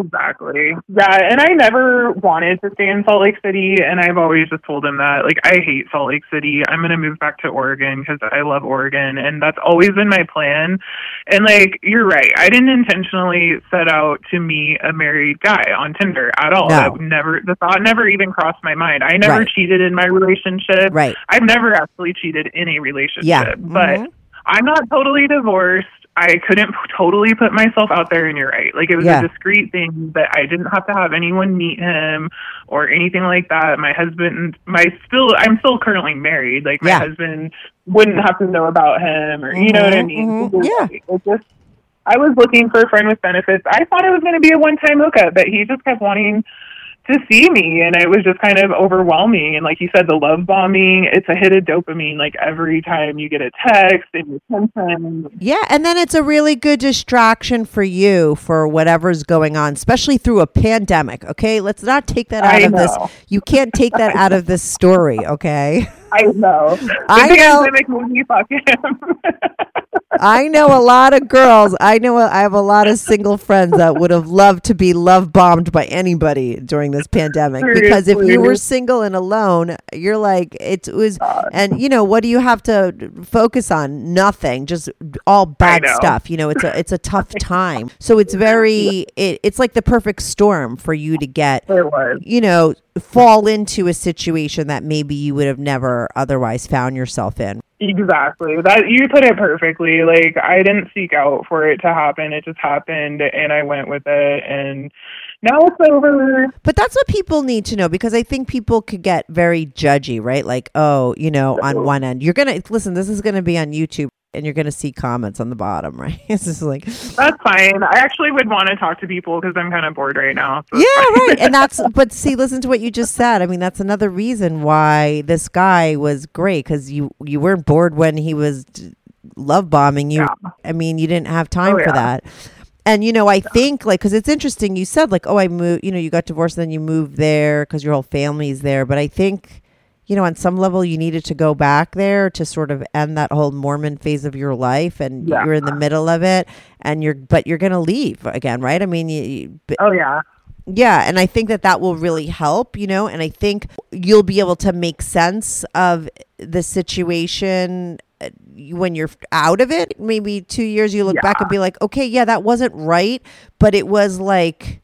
Exactly. Yeah, and I never wanted to stay in Salt Lake City, and I've always just told him that, like, I hate Salt Lake City. I'm going to move back to Oregon because I love Oregon, and that's always been my plan. And, like, you're right. I didn't intentionally set out to meet a married guy on Tinder at all. No. That never, the thought never even crossed my mind. I never Right. cheated in my relationship. Right. I've never actually cheated in a relationship. Yeah. But Mhm. I'm not totally divorced. I couldn't p- totally put myself out there, and you're right. Like it was Yeah. a discreet thing that I didn't have to have anyone meet him or anything like that. My husband, my still, I'm still currently married. Like my Yeah. husband wouldn't have to know about him, or you know what I Mhm, mean? mhm, Because, yeah. It just, I was looking for a friend with benefits. I thought it was going to be a one-time hookup, but he just kept wanting to see me and it was just kind of overwhelming and like you said the love bombing it's a hit of dopamine like every time you get a text and attention Yeah, and then it's a really good distraction for you for whatever's going on, especially through a pandemic. Okay, let's not take that out I of this. You can't take that out of this story. Okay, i know I know. pandemic made fuck him I know a lot of girls. I know I have a lot of single friends that would have loved to be love bombed by anybody during this pandemic. Because if you were single and alone, you're like it was, and you know what do you have to focus on? Nothing, just all bad stuff. You know, it's a it's a tough time. So it's very it, it's like the perfect storm for you to get it was you know, fall into a situation that maybe you would have never otherwise found yourself in. exactly. That you put it perfectly. Like i didn't seek out for it to happen. It just happened and i went with it and now it's over. But that's what people need to know because I think people could get very judgy, right? Like, oh, you know, on one end, you're going to listen, this is going to be on YouTube and you're going to see comments on the bottom, right? It's just like, that's fine i actually would want to talk to people because i'm kind of bored right now so yeah, right. And that's, but see, listen to what you just said. I mean, that's another reason why this guy was great because you, you weren't bored when he was love bombing you. Yeah. I mean, you didn't have time Oh, for yeah. that. And you know, I think like because it's interesting. You said like, oh, I moved. You know, you got divorced, and then you moved there because your whole family's there. But I think, you know, on some level, you needed to go back there to sort of end that whole Mormon phase of your life, and Yeah. you're in the middle of it, and you're but you're gonna leave again, right? I mean, you, you, oh yeah yeah, and I think that that will really help, you know, and I think you'll be able to make sense of the situation uh, when you're out of it. Maybe 2 years you look back and be like, "Okay, yeah, that wasn't right, but it was like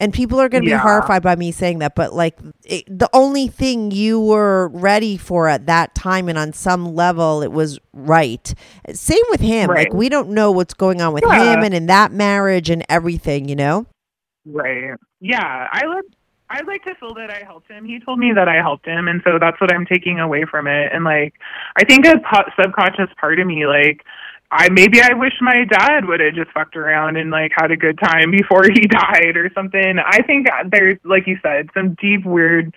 and people are going to be horrified by me saying that, but like it, the only thing you were ready for at that time, and on some level, it was right. Same with him. Like we don't know what's going on with Yeah. him and in that marriage and everything, you know? Right. Yeah, I would. I'd like to feel that I helped him. He told me that I helped him, and so that's what I'm taking away from it. And like, I think a po- subconscious part of me, like, I maybe I wish my dad would have just fucked around and like had a good time before he died or something. I think there's like you said some deep weird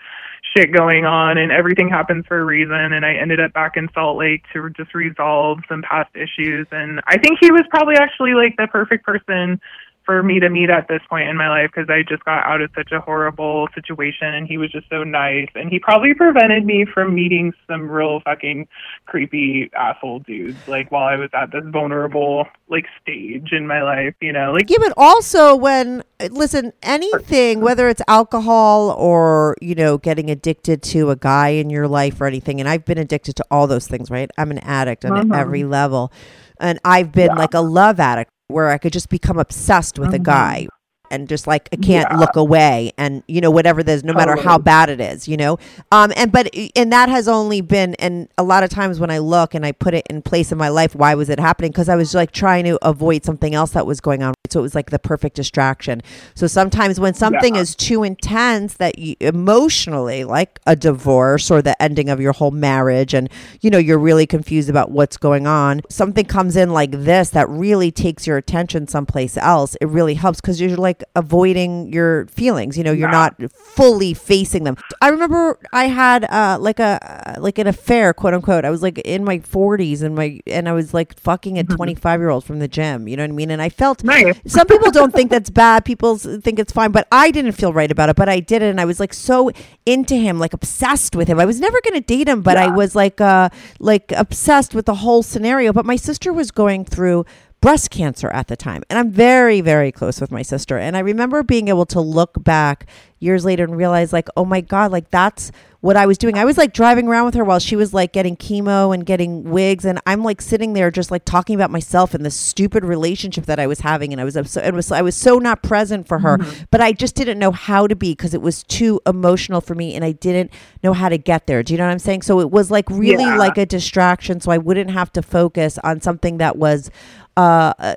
shit going on and everything happens for a reason and I ended up back in Salt Lake to just resolve some past issues and I think he was probably actually like the perfect person for me to meet at this point in my life because I just got out of such a horrible situation and he was just so nice and he probably prevented me from meeting some real fucking creepy asshole dudes like while I was at this vulnerable like stage in my life, you know. Like Yeah, but also when listen, anything whether it's alcohol or, you know, getting addicted to a guy in your life or anything and I've been addicted to all those things, right? I'm an addict on Mhm. every level. And I've been Yeah. like a love addict where I could just become obsessed with a Mhm. guy and just like I can't Yeah. look away and you know whatever there's no matter how bad it is you know um and but and that has only been and a lot of times when I look and I put it in place in my life why was it happening because I was like trying to avoid something else that was going on so it was like the perfect distraction so sometimes when something Yeah. is too intense that you emotionally like a divorce or the ending of your whole marriage and you know you're really confused about what's going on something comes in like this that really takes your attention someplace else it really helps because you're like avoiding your feelings you know you're Yeah. not fully facing them. I remember i had uh like a like an affair quote unquote. I was like in my 40s and my and i was like fucking a 25 year old from the gym you know what i mean? And i felt Nice. some people don't think that's bad. People think it's fine but i didn't feel right about it but i did it and i was like so into him like obsessed with him. I was never going to date him but i was like uh like obsessed with the whole scenario. But my sister was going through breast cancer at the time. And i'm very very close with my sister. And i remember being able to look back years later and realize like oh my god like that's what i was doing. I was like driving around with her while she was like getting chemo and getting wigs. And i'm like sitting there just like talking about myself and this stupid relationship that i was having. And i was so it was i was so not present for her. Mm-hmm. But i just didn't know how to be because it was too emotional for me and i didn't know how to get there. Do you know what i'm saying? So it was like really Yeah. like a distraction. So i wouldn't have to focus on something that was uh,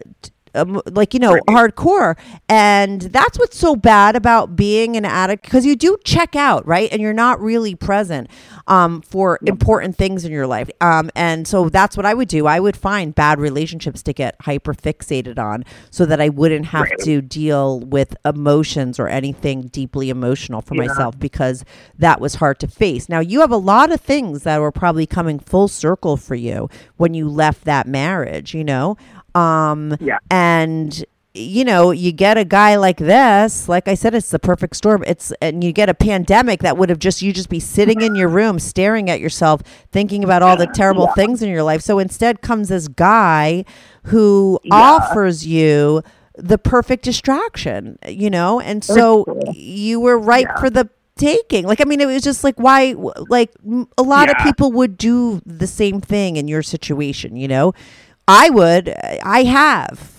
um, like you know hardcore. And that's what's so bad about being an addict because you do check out right? And you're not really present um, for important things in your life. Um, and so that's what i would do. I would find bad relationships to get hyper fixated on so that i wouldn't have Right. to deal with emotions or anything deeply emotional for Yeah. myself because that was hard to face. Now you have a lot of things that were probably coming full circle for you when you left that marriage you know um Yeah. and you know you get a guy like this like i said it's the perfect storm. It's and you get a pandemic that would have just you just be sitting in your room staring at yourself thinking about all the terrible things in your life. So instead comes this guy who offers you the perfect distraction you know? And so you. were right Yeah. for the taking. Like i mean it was just like why like a lot of people would do the same thing in your situation you know i would i have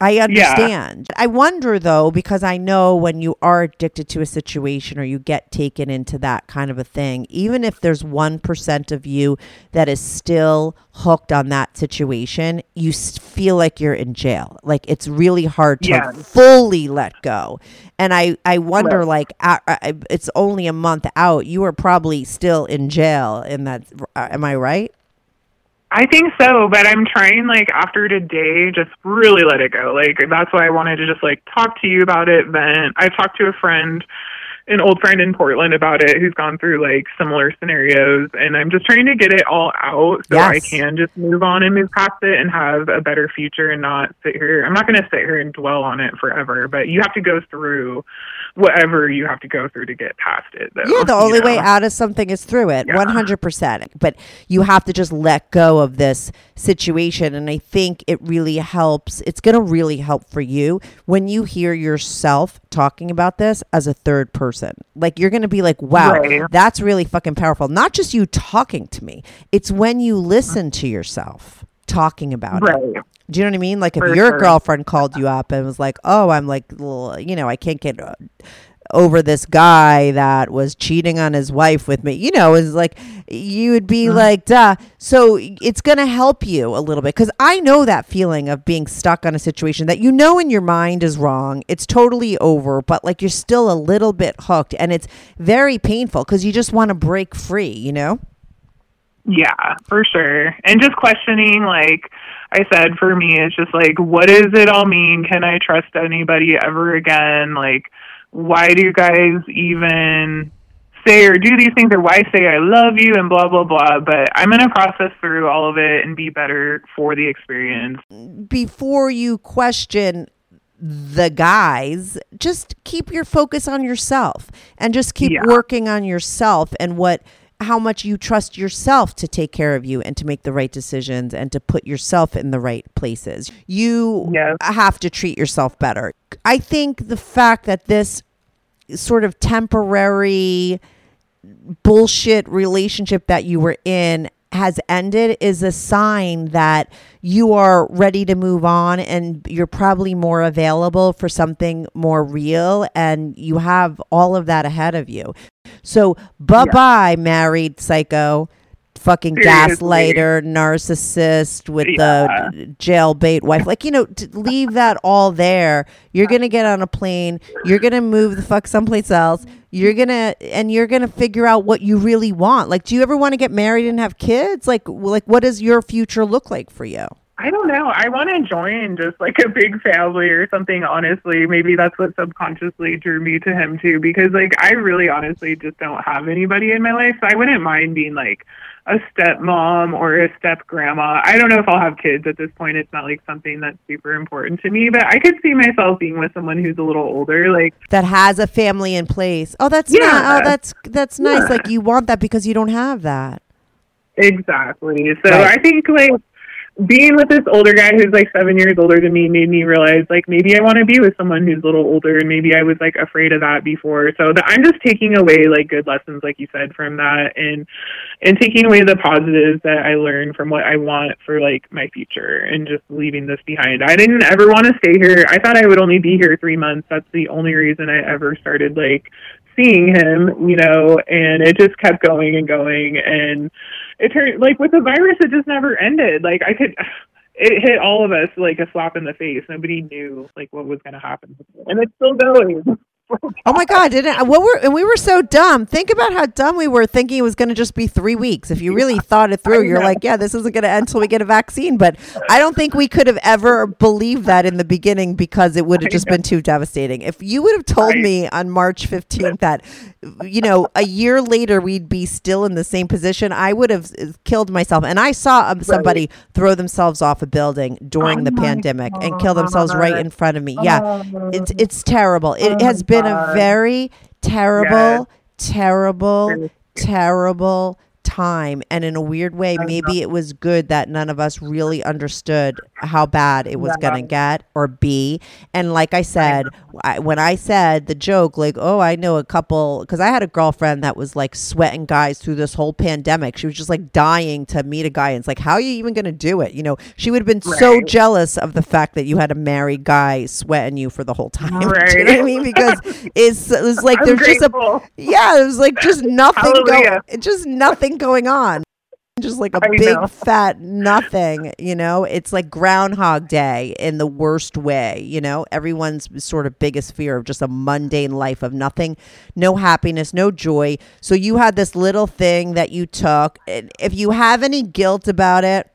I understand. I wonder though, because I know when you are addicted to a situation or you get taken into that kind of a thing, even if there's 1% of you that is still hooked on that situation, you feel like you're in jail. Like it's really hard to Yeah. fully let go. And I, I wonder, Right. like, uh, uh, it's only a month out. You are probably still in jail in that. Uh, am I right? I think so, but I'm trying like after today, just really let it go. Like that's why I wanted to just like talk to you about it. Then I talked to a friend, an old friend in Portland about it who's gone through like similar scenarios, and I'm just trying to get it all out so I can just move on and move past it and have a better future and not sit here. I'm not going to sit here and dwell on it forever, but you have to go through whatever you have to go through to get past it. Though, Yeah, the only way out of something is through it, one hundred percent. But you have to just let go of this situation, and I think it really helps. It's going to really help for you when you hear yourself talking about this as a third person. Like you're going to be like, "Wow, Right. that's really fucking powerful." Not just you talking to me; it's when you listen to yourself talking about it. Do you know what I mean? Like if For your sure. girlfriend called you up and was like, "Oh, I'm like, you know, I can't get uh, over this guy that was cheating on his wife with me," you know, is like you would be like, "Duh." So it's gonna help you a little bit because I know that feeling of being stuck on a situation that you know in your mind is wrong. It's totally over, but like you're still a little bit hooked, and it's very painful because you just want to break free. You know. Yeah, for sure. And just questioning, like I said, for me, it's just like, what does it all mean? Can I trust anybody ever again? Like, why do you guys even say or do these things or why say I love you and blah blah blah. But I'm gonna process through all of it and be better for the experience. Before you question the guys, just keep your focus on yourself and just keep Yeah. working on yourself and what how much you trust yourself to take care of you and to make the right decisions and to put yourself in the right places. You Yes. have to treat yourself better. I think the fact that this sort of temporary bullshit relationship that you were in has ended is a sign that you are ready to move on and you're probably more available for something more real and you have all of that ahead of you. So bye bye, married psycho, fucking Seriously. gaslighter, narcissist with Yeah. the jailbait wife. Like, you know, leave that all there. You're going to get on a plane. You're going to move the fuck someplace else. You're going to, and you're going to figure out what you really want. Like, do you ever want to get married and have kids? Like, like, what does your future look like for you? I don't know. I want to join just like a big family or something, honestly. Maybe that's what subconsciously drew me to him too, because like I really honestly just don't have anybody in my life. So I wouldn't mind being like a stepmom or a step grandma. I don't know if I'll have kids at this point. It's not like something that's super important to me, but I could see myself being with someone who's a little older. Like, That has a family in place. Oh, that's Yeah. not, oh, that's, that's nice. Yeah. Like, you want that because you don't have that. Exactly. So Right. I think like being with this older guy who's like seven years older than me made me realize like maybe I want to be with someone who's a little older and maybe I was like afraid of that before. So that I'm just taking away like good lessons like you said from that and and taking away the positives that I learned from what I want for like my future and just leaving this behind. I didn't ever want to stay here. I thought I would only be here 3 months. That's the only reason I ever started like seeing him, you know, and it just kept going and going and it turned like with the virus it just never ended. Like I could it hit all of us like a slap in the face. Nobody knew like what was gonna happen. And it's still going. Oh my God! Didn't what were and we were so dumb. Think about how dumb we were thinking it was going to just be three weeks. If you really thought it through, you're like, yeah, this isn't going to end until we get a vaccine. But I don't think we could have ever believed that in the beginning because it would have just been too devastating. If you would have told Right. me on March 15th that, you know, a year later we'd be still in the same position, I would have uh, killed myself. And I saw um, somebody throw themselves off a building during Oh the pandemic and kill themselves right in front of me. Yeah, Oh. it's it's terrible. It has my been a very terrible, terrible, terrible time. And in a weird way, maybe it was good that none of us really understood how bad it was Yeah. going to get or be. And like I said, I, when I said the joke, like, oh, I know a couple, because I had a girlfriend that was like sweating guys through this whole pandemic. She was just like dying to meet a guy. And it's like, how are you even going to do it? You know, she would have been so jealous of the fact that you had a married guy sweating you for the whole time. Do you know what I mean? Because it's it was like there's just a yeah, it was like just nothing going, just nothing going on. Just like a I big know. fat nothing, you know. It's like Groundhog Day in the worst way, you know. Everyone's sort of biggest fear of just a mundane life of nothing, no happiness, no joy. So you had this little thing that you took. If you have any guilt about it,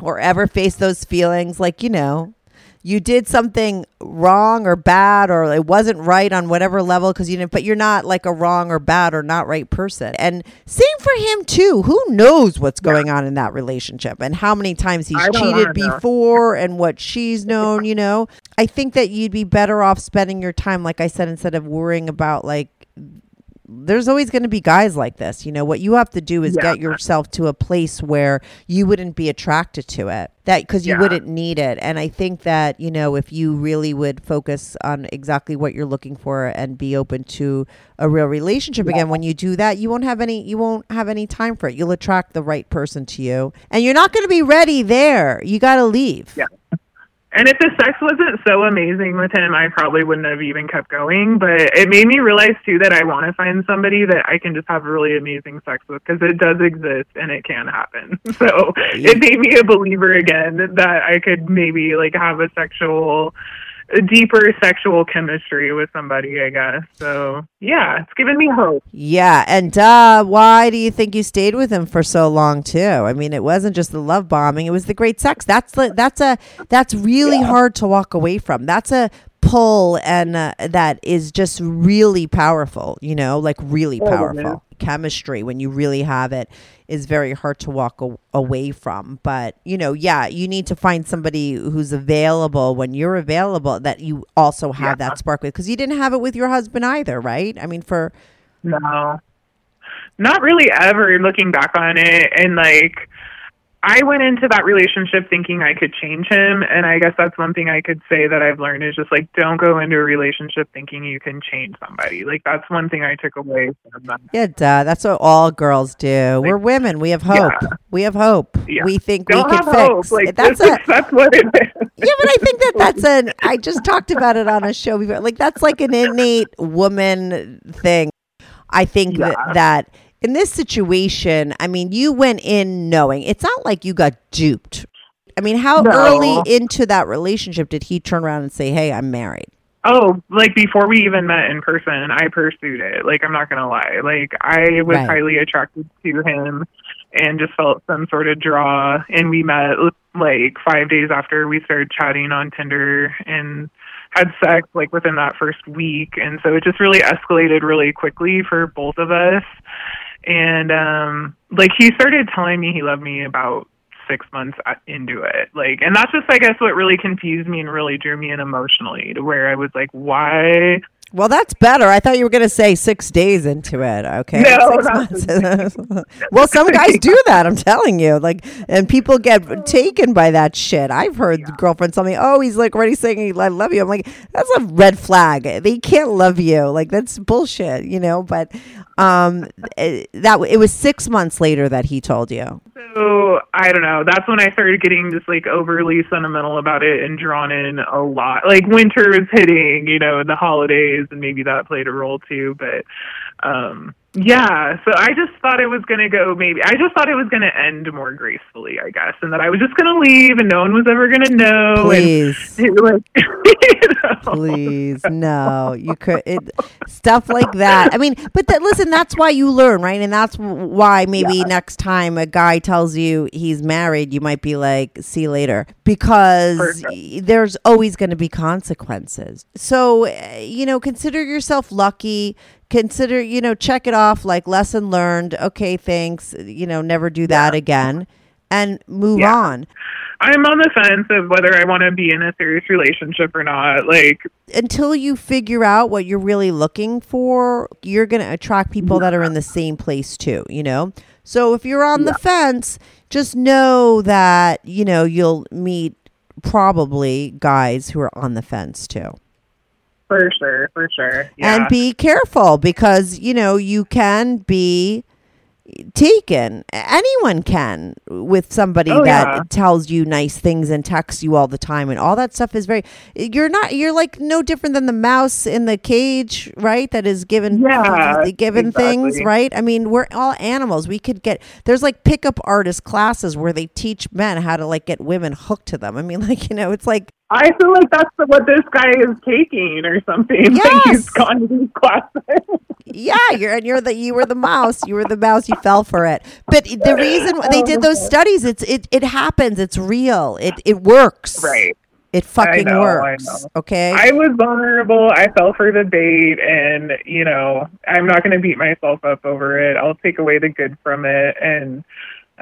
or ever face those feelings like you know you did something wrong or bad or it wasn't right on whatever level because you didn't but you're not like a wrong or bad or not right person. And same for him too. Who knows what's going on in that relationship and how many times he's cheated before and what she's known you know? I think that you'd be better off spending your time like i said instead of worrying about like there's always going to be guys like this. You know, what you have to do is Yeah. get yourself to a place where you wouldn't be attracted to it. That because you Yeah. wouldn't need it. And I think that, you know, if you really would focus on exactly what you're looking for and be open to a real relationship again, when you do that, you won't have any you won't have any time for it. You'll attract the right person to you. And you're not going to be ready there. You got to leave. Yeah. And if the sex wasn't so amazing with him, I probably wouldn't have even kept going. But it made me realize too that I want to find somebody that I can just have really amazing sex with because it does exist and it can happen. So it made me a believer again that I could maybe like have a sexual deeper sexual chemistry with somebody, I guess. So yeah, it's given me hope. Yeah, and uh, why do you think you stayed with him for so long too? I mean, it wasn't just the love bombing; it was the great sex. That's the, that's a that's really Yeah. hard to walk away from. That's a pull, and uh, that is just really powerful. You know, like really Oh, powerful chemistry when you really have it is very hard to walk a- away from. But you know, yeah, you need to find somebody who's available when you're available that you also have that spark with because you didn't have it with your husband either, right? I mean, for No, not really ever looking back on it. And like, I went into that relationship thinking I could change him. And I guess that's one thing I could say that I've learned is just like, don't go into a relationship thinking you can change somebody. Like, that's one thing I took away from that. Yeah, duh. That's what all girls do. We're women. We have hope. Yeah. We have hope. Yeah. We think Don't we can fix. hope. Like, that's a that's what it is. yeah, but I think that that's an. I just talked about it on a show before. Like that's like an innate woman thing. I think that, that in this situation, I mean, you went in knowing it's not like you got duped. I mean, how No. early into that relationship did he turn around and say, "Hey, I'm married"? Oh, like before we even met in person, I pursued it. Like I'm not gonna lie. Like I was Right. highly attracted to him and just felt some sort of draw and we met like 5 days after we started chatting on Tinder and had sex like within that first week and so it just really escalated really quickly for both of us. And um like he started telling me he loved me about six months into it. Like, and that's just, I guess, what really confused me and really drew me in emotionally to where I was like, why? Well, that's better. I thought you were going to say six days into it. Okay. No, Six not months. well, some guys do that. I'm telling you. Like, and people get taken by that shit. I've heard girlfriends tell me, "Oh, he's like already saying I love you." I'm like, that's a red flag. They can't love you. Like, that's bullshit. You know. But um, it, that it was six months later that he told you. So I don't know. That's when I started getting just like overly sentimental about it and drawn in a lot. Like winter is hitting, you know, the holidays, and maybe that played a role too. But um yeah, so I just thought it was going to go maybe. I just thought it was going to end more gracefully, I guess, and that I was just going to leave and no one was ever going to know. and- Please. like, you know. Please, no. You could it, stuff like that. I mean, but that, listen, that's why you learn, right? And that's why maybe next time a guy tells you he's married, you might be like, "See you later," because Perfect. there's always going to be consequences. So, uh, you know, consider yourself lucky. Consider, you know, check it off like lesson learned. Okay, thanks. You know, never do that again, and move Yeah. on. I'm on the fence of whether I want to be in a serious relationship or not. Like, until you figure out what you're really looking for, you're going to attract people that are in the same place too, you know? So if you're on the fence, just know that, you know, you'll meet probably guys who are on the fence too. For sure, for sure. Yeah. And be careful because, you know, you can be taken. Anyone can with somebody Oh, that yeah. tells you nice things and texts you all the time and all that stuff is very you're not you're like no different than the mouse in the cage, right? That is given Yeah, given things, right? I mean, we're all animals. We could get there's like pickup artist classes where they teach men how to like get women hooked to them. I mean, like, you know, it's like I feel like that's what this guy is taking or something. Like Yes. he's gone to these classes. Yeah, you're and you're the you were the mouse. You were the mouse. You fell for it. But the reason they did those oh. studies, it's it it happens. It's real. It it works. right. It fucking know, I works. know. Okay. I was vulnerable. I fell for the bait, and you know, I'm not going to beat myself up over it. I'll take away the good from it, and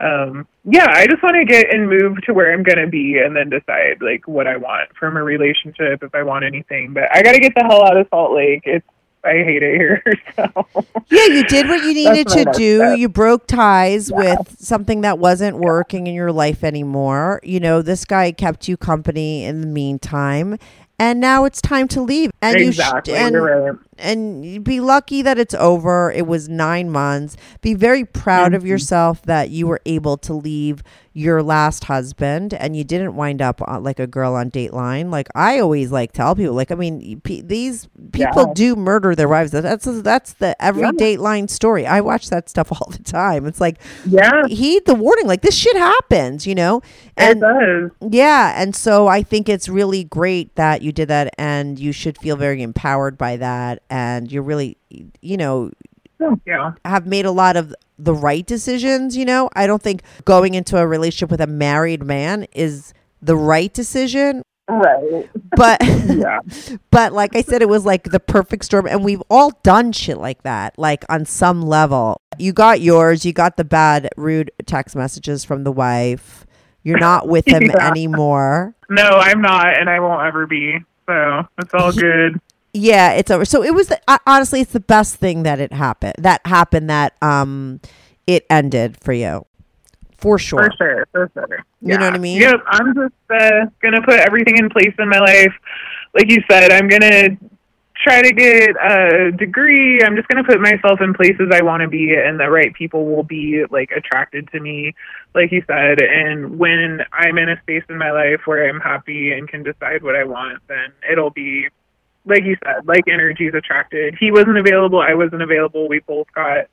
um, yeah, I just want to get and move to where I'm going to be, and then decide like what I want from a relationship, if I want anything. But I got to get the hell out of Salt Lake. It's I hate it here. So yeah, you did what you needed to do. step. You broke ties with something that wasn't working in your life anymore. You know, this guy kept you company in the meantime. And now it's time to leave. And exactly, you sh- and right. and be lucky that it's over. It was nine months. Be very proud Mm-hmm. of yourself that you were able to leave your last husband and you didn't wind up on, like a girl on Dateline. Like I always like tell people, like I mean, pe- these people Yeah. do murder their wives. That's that's the every Yeah. Dateline story. I watch that stuff all the time. It's like Yeah, heed the warning. Like this shit happens, you know. it does. Yeah, and so I think it's really great that you did that, and you should feel very empowered by that. And you're really, you know, oh, Yeah. have made a lot of the right decisions. You know, I don't think going into a relationship with a married man is the right decision. Right. But Yeah. but like I said, it was like the perfect storm, and we've all done shit like that, like on some level. You got yours. You got the bad, rude text messages from the wife. You're not with him Yeah. anymore. No, I'm not, and I won't ever be. So it's all good. Yeah, it's over. So it was the, honestly, it's the best thing that it happened. That happened. That um, it ended for you, for sure. For sure, for sure. You know what I mean? Yep. I'm just uh, gonna put everything in place in my life. Like you said, I'm gonna try to get a degree. I'm just gonna put myself in places I want to be, and the right people will be like attracted to me, like you said. And when I'm in a space in my life where I'm happy and can decide what I want, then it'll be. Like you said, like energies attracted. He wasn't available. I wasn't available. We both got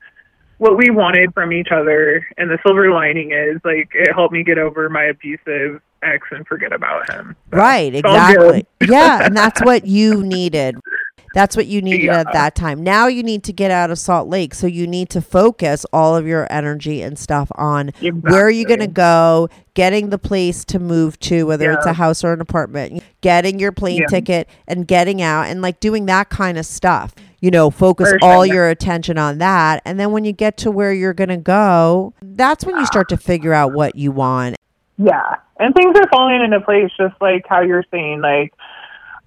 what we wanted from each other and the silver lining is like it helped me get over my abusive ex and forget about him So, Right, exactly. yeah, and that's what you needed. That's what you needed Yeah. at that time. Now you need to get out of Salt Lake, so you need to focus all of your energy and stuff on where are you going to go, getting the place to move to, whether it's a house or an apartment, getting your plane Yeah. ticket and getting out and like doing that kind of stuff. You know, focus For all your attention on that. And then when you get to where you're going to go, that's when you start to figure out what you want. yeah and things are falling into place just like how you're saying like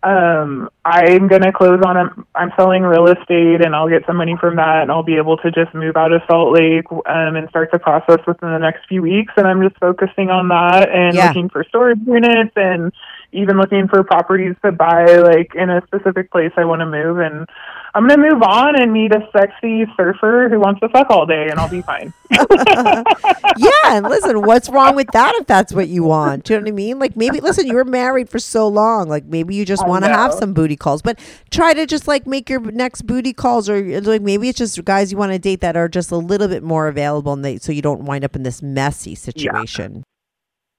um i'm going to close on a, i'm selling real estate and i'll get some money from that and i'll be able to just move out of salt lake um and start the process within the next few weeks and i'm just focusing on that and Yeah. looking for storage units and even looking for properties to buy like in a specific place i want to move and i'm going to move on and meet a sexy surfer who wants to fuck all day and i'll be fine yeah, and listen, what's wrong with that if that's what you want? Do you know what I mean? Like maybe listen, you were married for so long, like maybe you just want to have some booty calls, but try to just like make your next booty calls or like maybe it's just guys you want to date that are just a little bit more available and they so you don't wind up in this messy situation.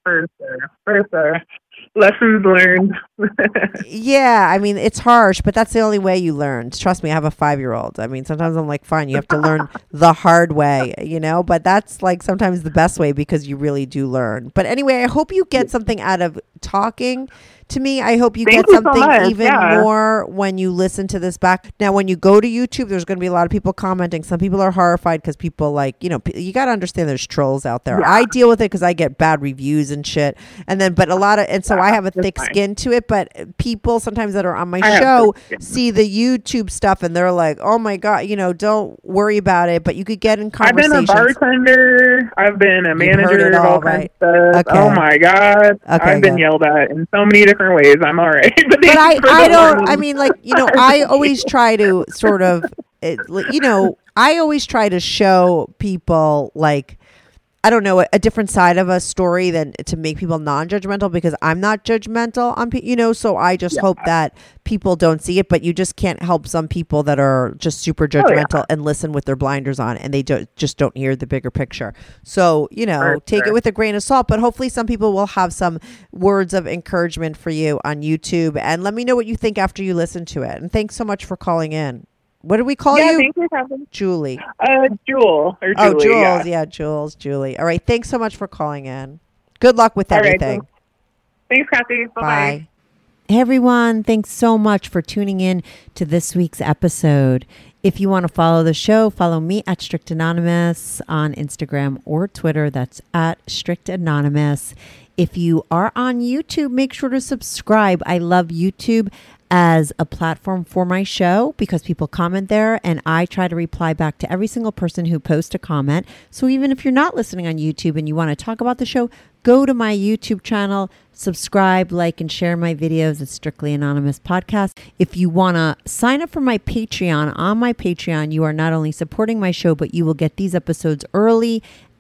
for sure for sure lessons learned Yeah, I mean it's harsh, but that's the only way you learn. Trust me, I have a five year old. I mean, sometimes I'm like, fine, you have to learn the hard way, you know. But that's like sometimes the best way because you really do learn. But anyway, I hope you get something out of talking to me. I hope you Thank get you something much, even yeah. more when you listen to this back. Now, when you go to YouTube, there's going to be a lot of people commenting. Some people are horrified because people like, you know, you got to understand there's trolls out there. I deal with it because I get bad reviews and shit. And then, but a lot of, and so I have a thick fine. skin to it. But people sometimes that are on my I show see the YouTube stuff and they're like, oh my God, you know, don't worry about it. But you could get in conversation. I've been a bartender. I've been a manager all, all of stuff. Oh okay. Oh my god! Okay, I've been yelled at in so many different ways. I'm all right. but but I, thank you for I don't. warning. I mean, like you know, I always try to sort of, it, you know, I always try to show people like. I don't know a, a different side of a story than to make people non-judgmental because I'm not judgmental on pe- you know so I just hope that people don't see it but you just can't help some people that are just super Oh, yeah. judgmental and listen with their blinders on and they do, just don't hear the bigger picture. So you know take it with a grain of salt but hopefully some people will have some words of encouragement for you on YouTube. And let me know what you think after you listen to it. And thanks so much for calling in what do we call yeah, you thank you, Catherine. Julie Uh, Jewel or Julie. Oh, Jules. yeah. Yeah. Jules, Julie. All right. Thanks so much for calling in. Good luck with All right, everything. Thanks, Kathy. Bye-bye. Bye. Hey, everyone. Thanks so much for tuning in to this week's episode. If you want to follow the show, follow me at Strict Anonymous on Instagram or Twitter. That's at Strict Anonymous. If you are on YouTube, make sure to subscribe. I love YouTube as a platform for my show because people comment there and I try to reply back to every single person who posts a comment. So even if you're not listening on YouTube and you want to talk about the show, go to my YouTube channel, subscribe, like, and share my videos at Strictly Anonymous Podcast. If you want to sign up for my Patreon, on my Patreon, you are not only supporting my show, but you will get these episodes early,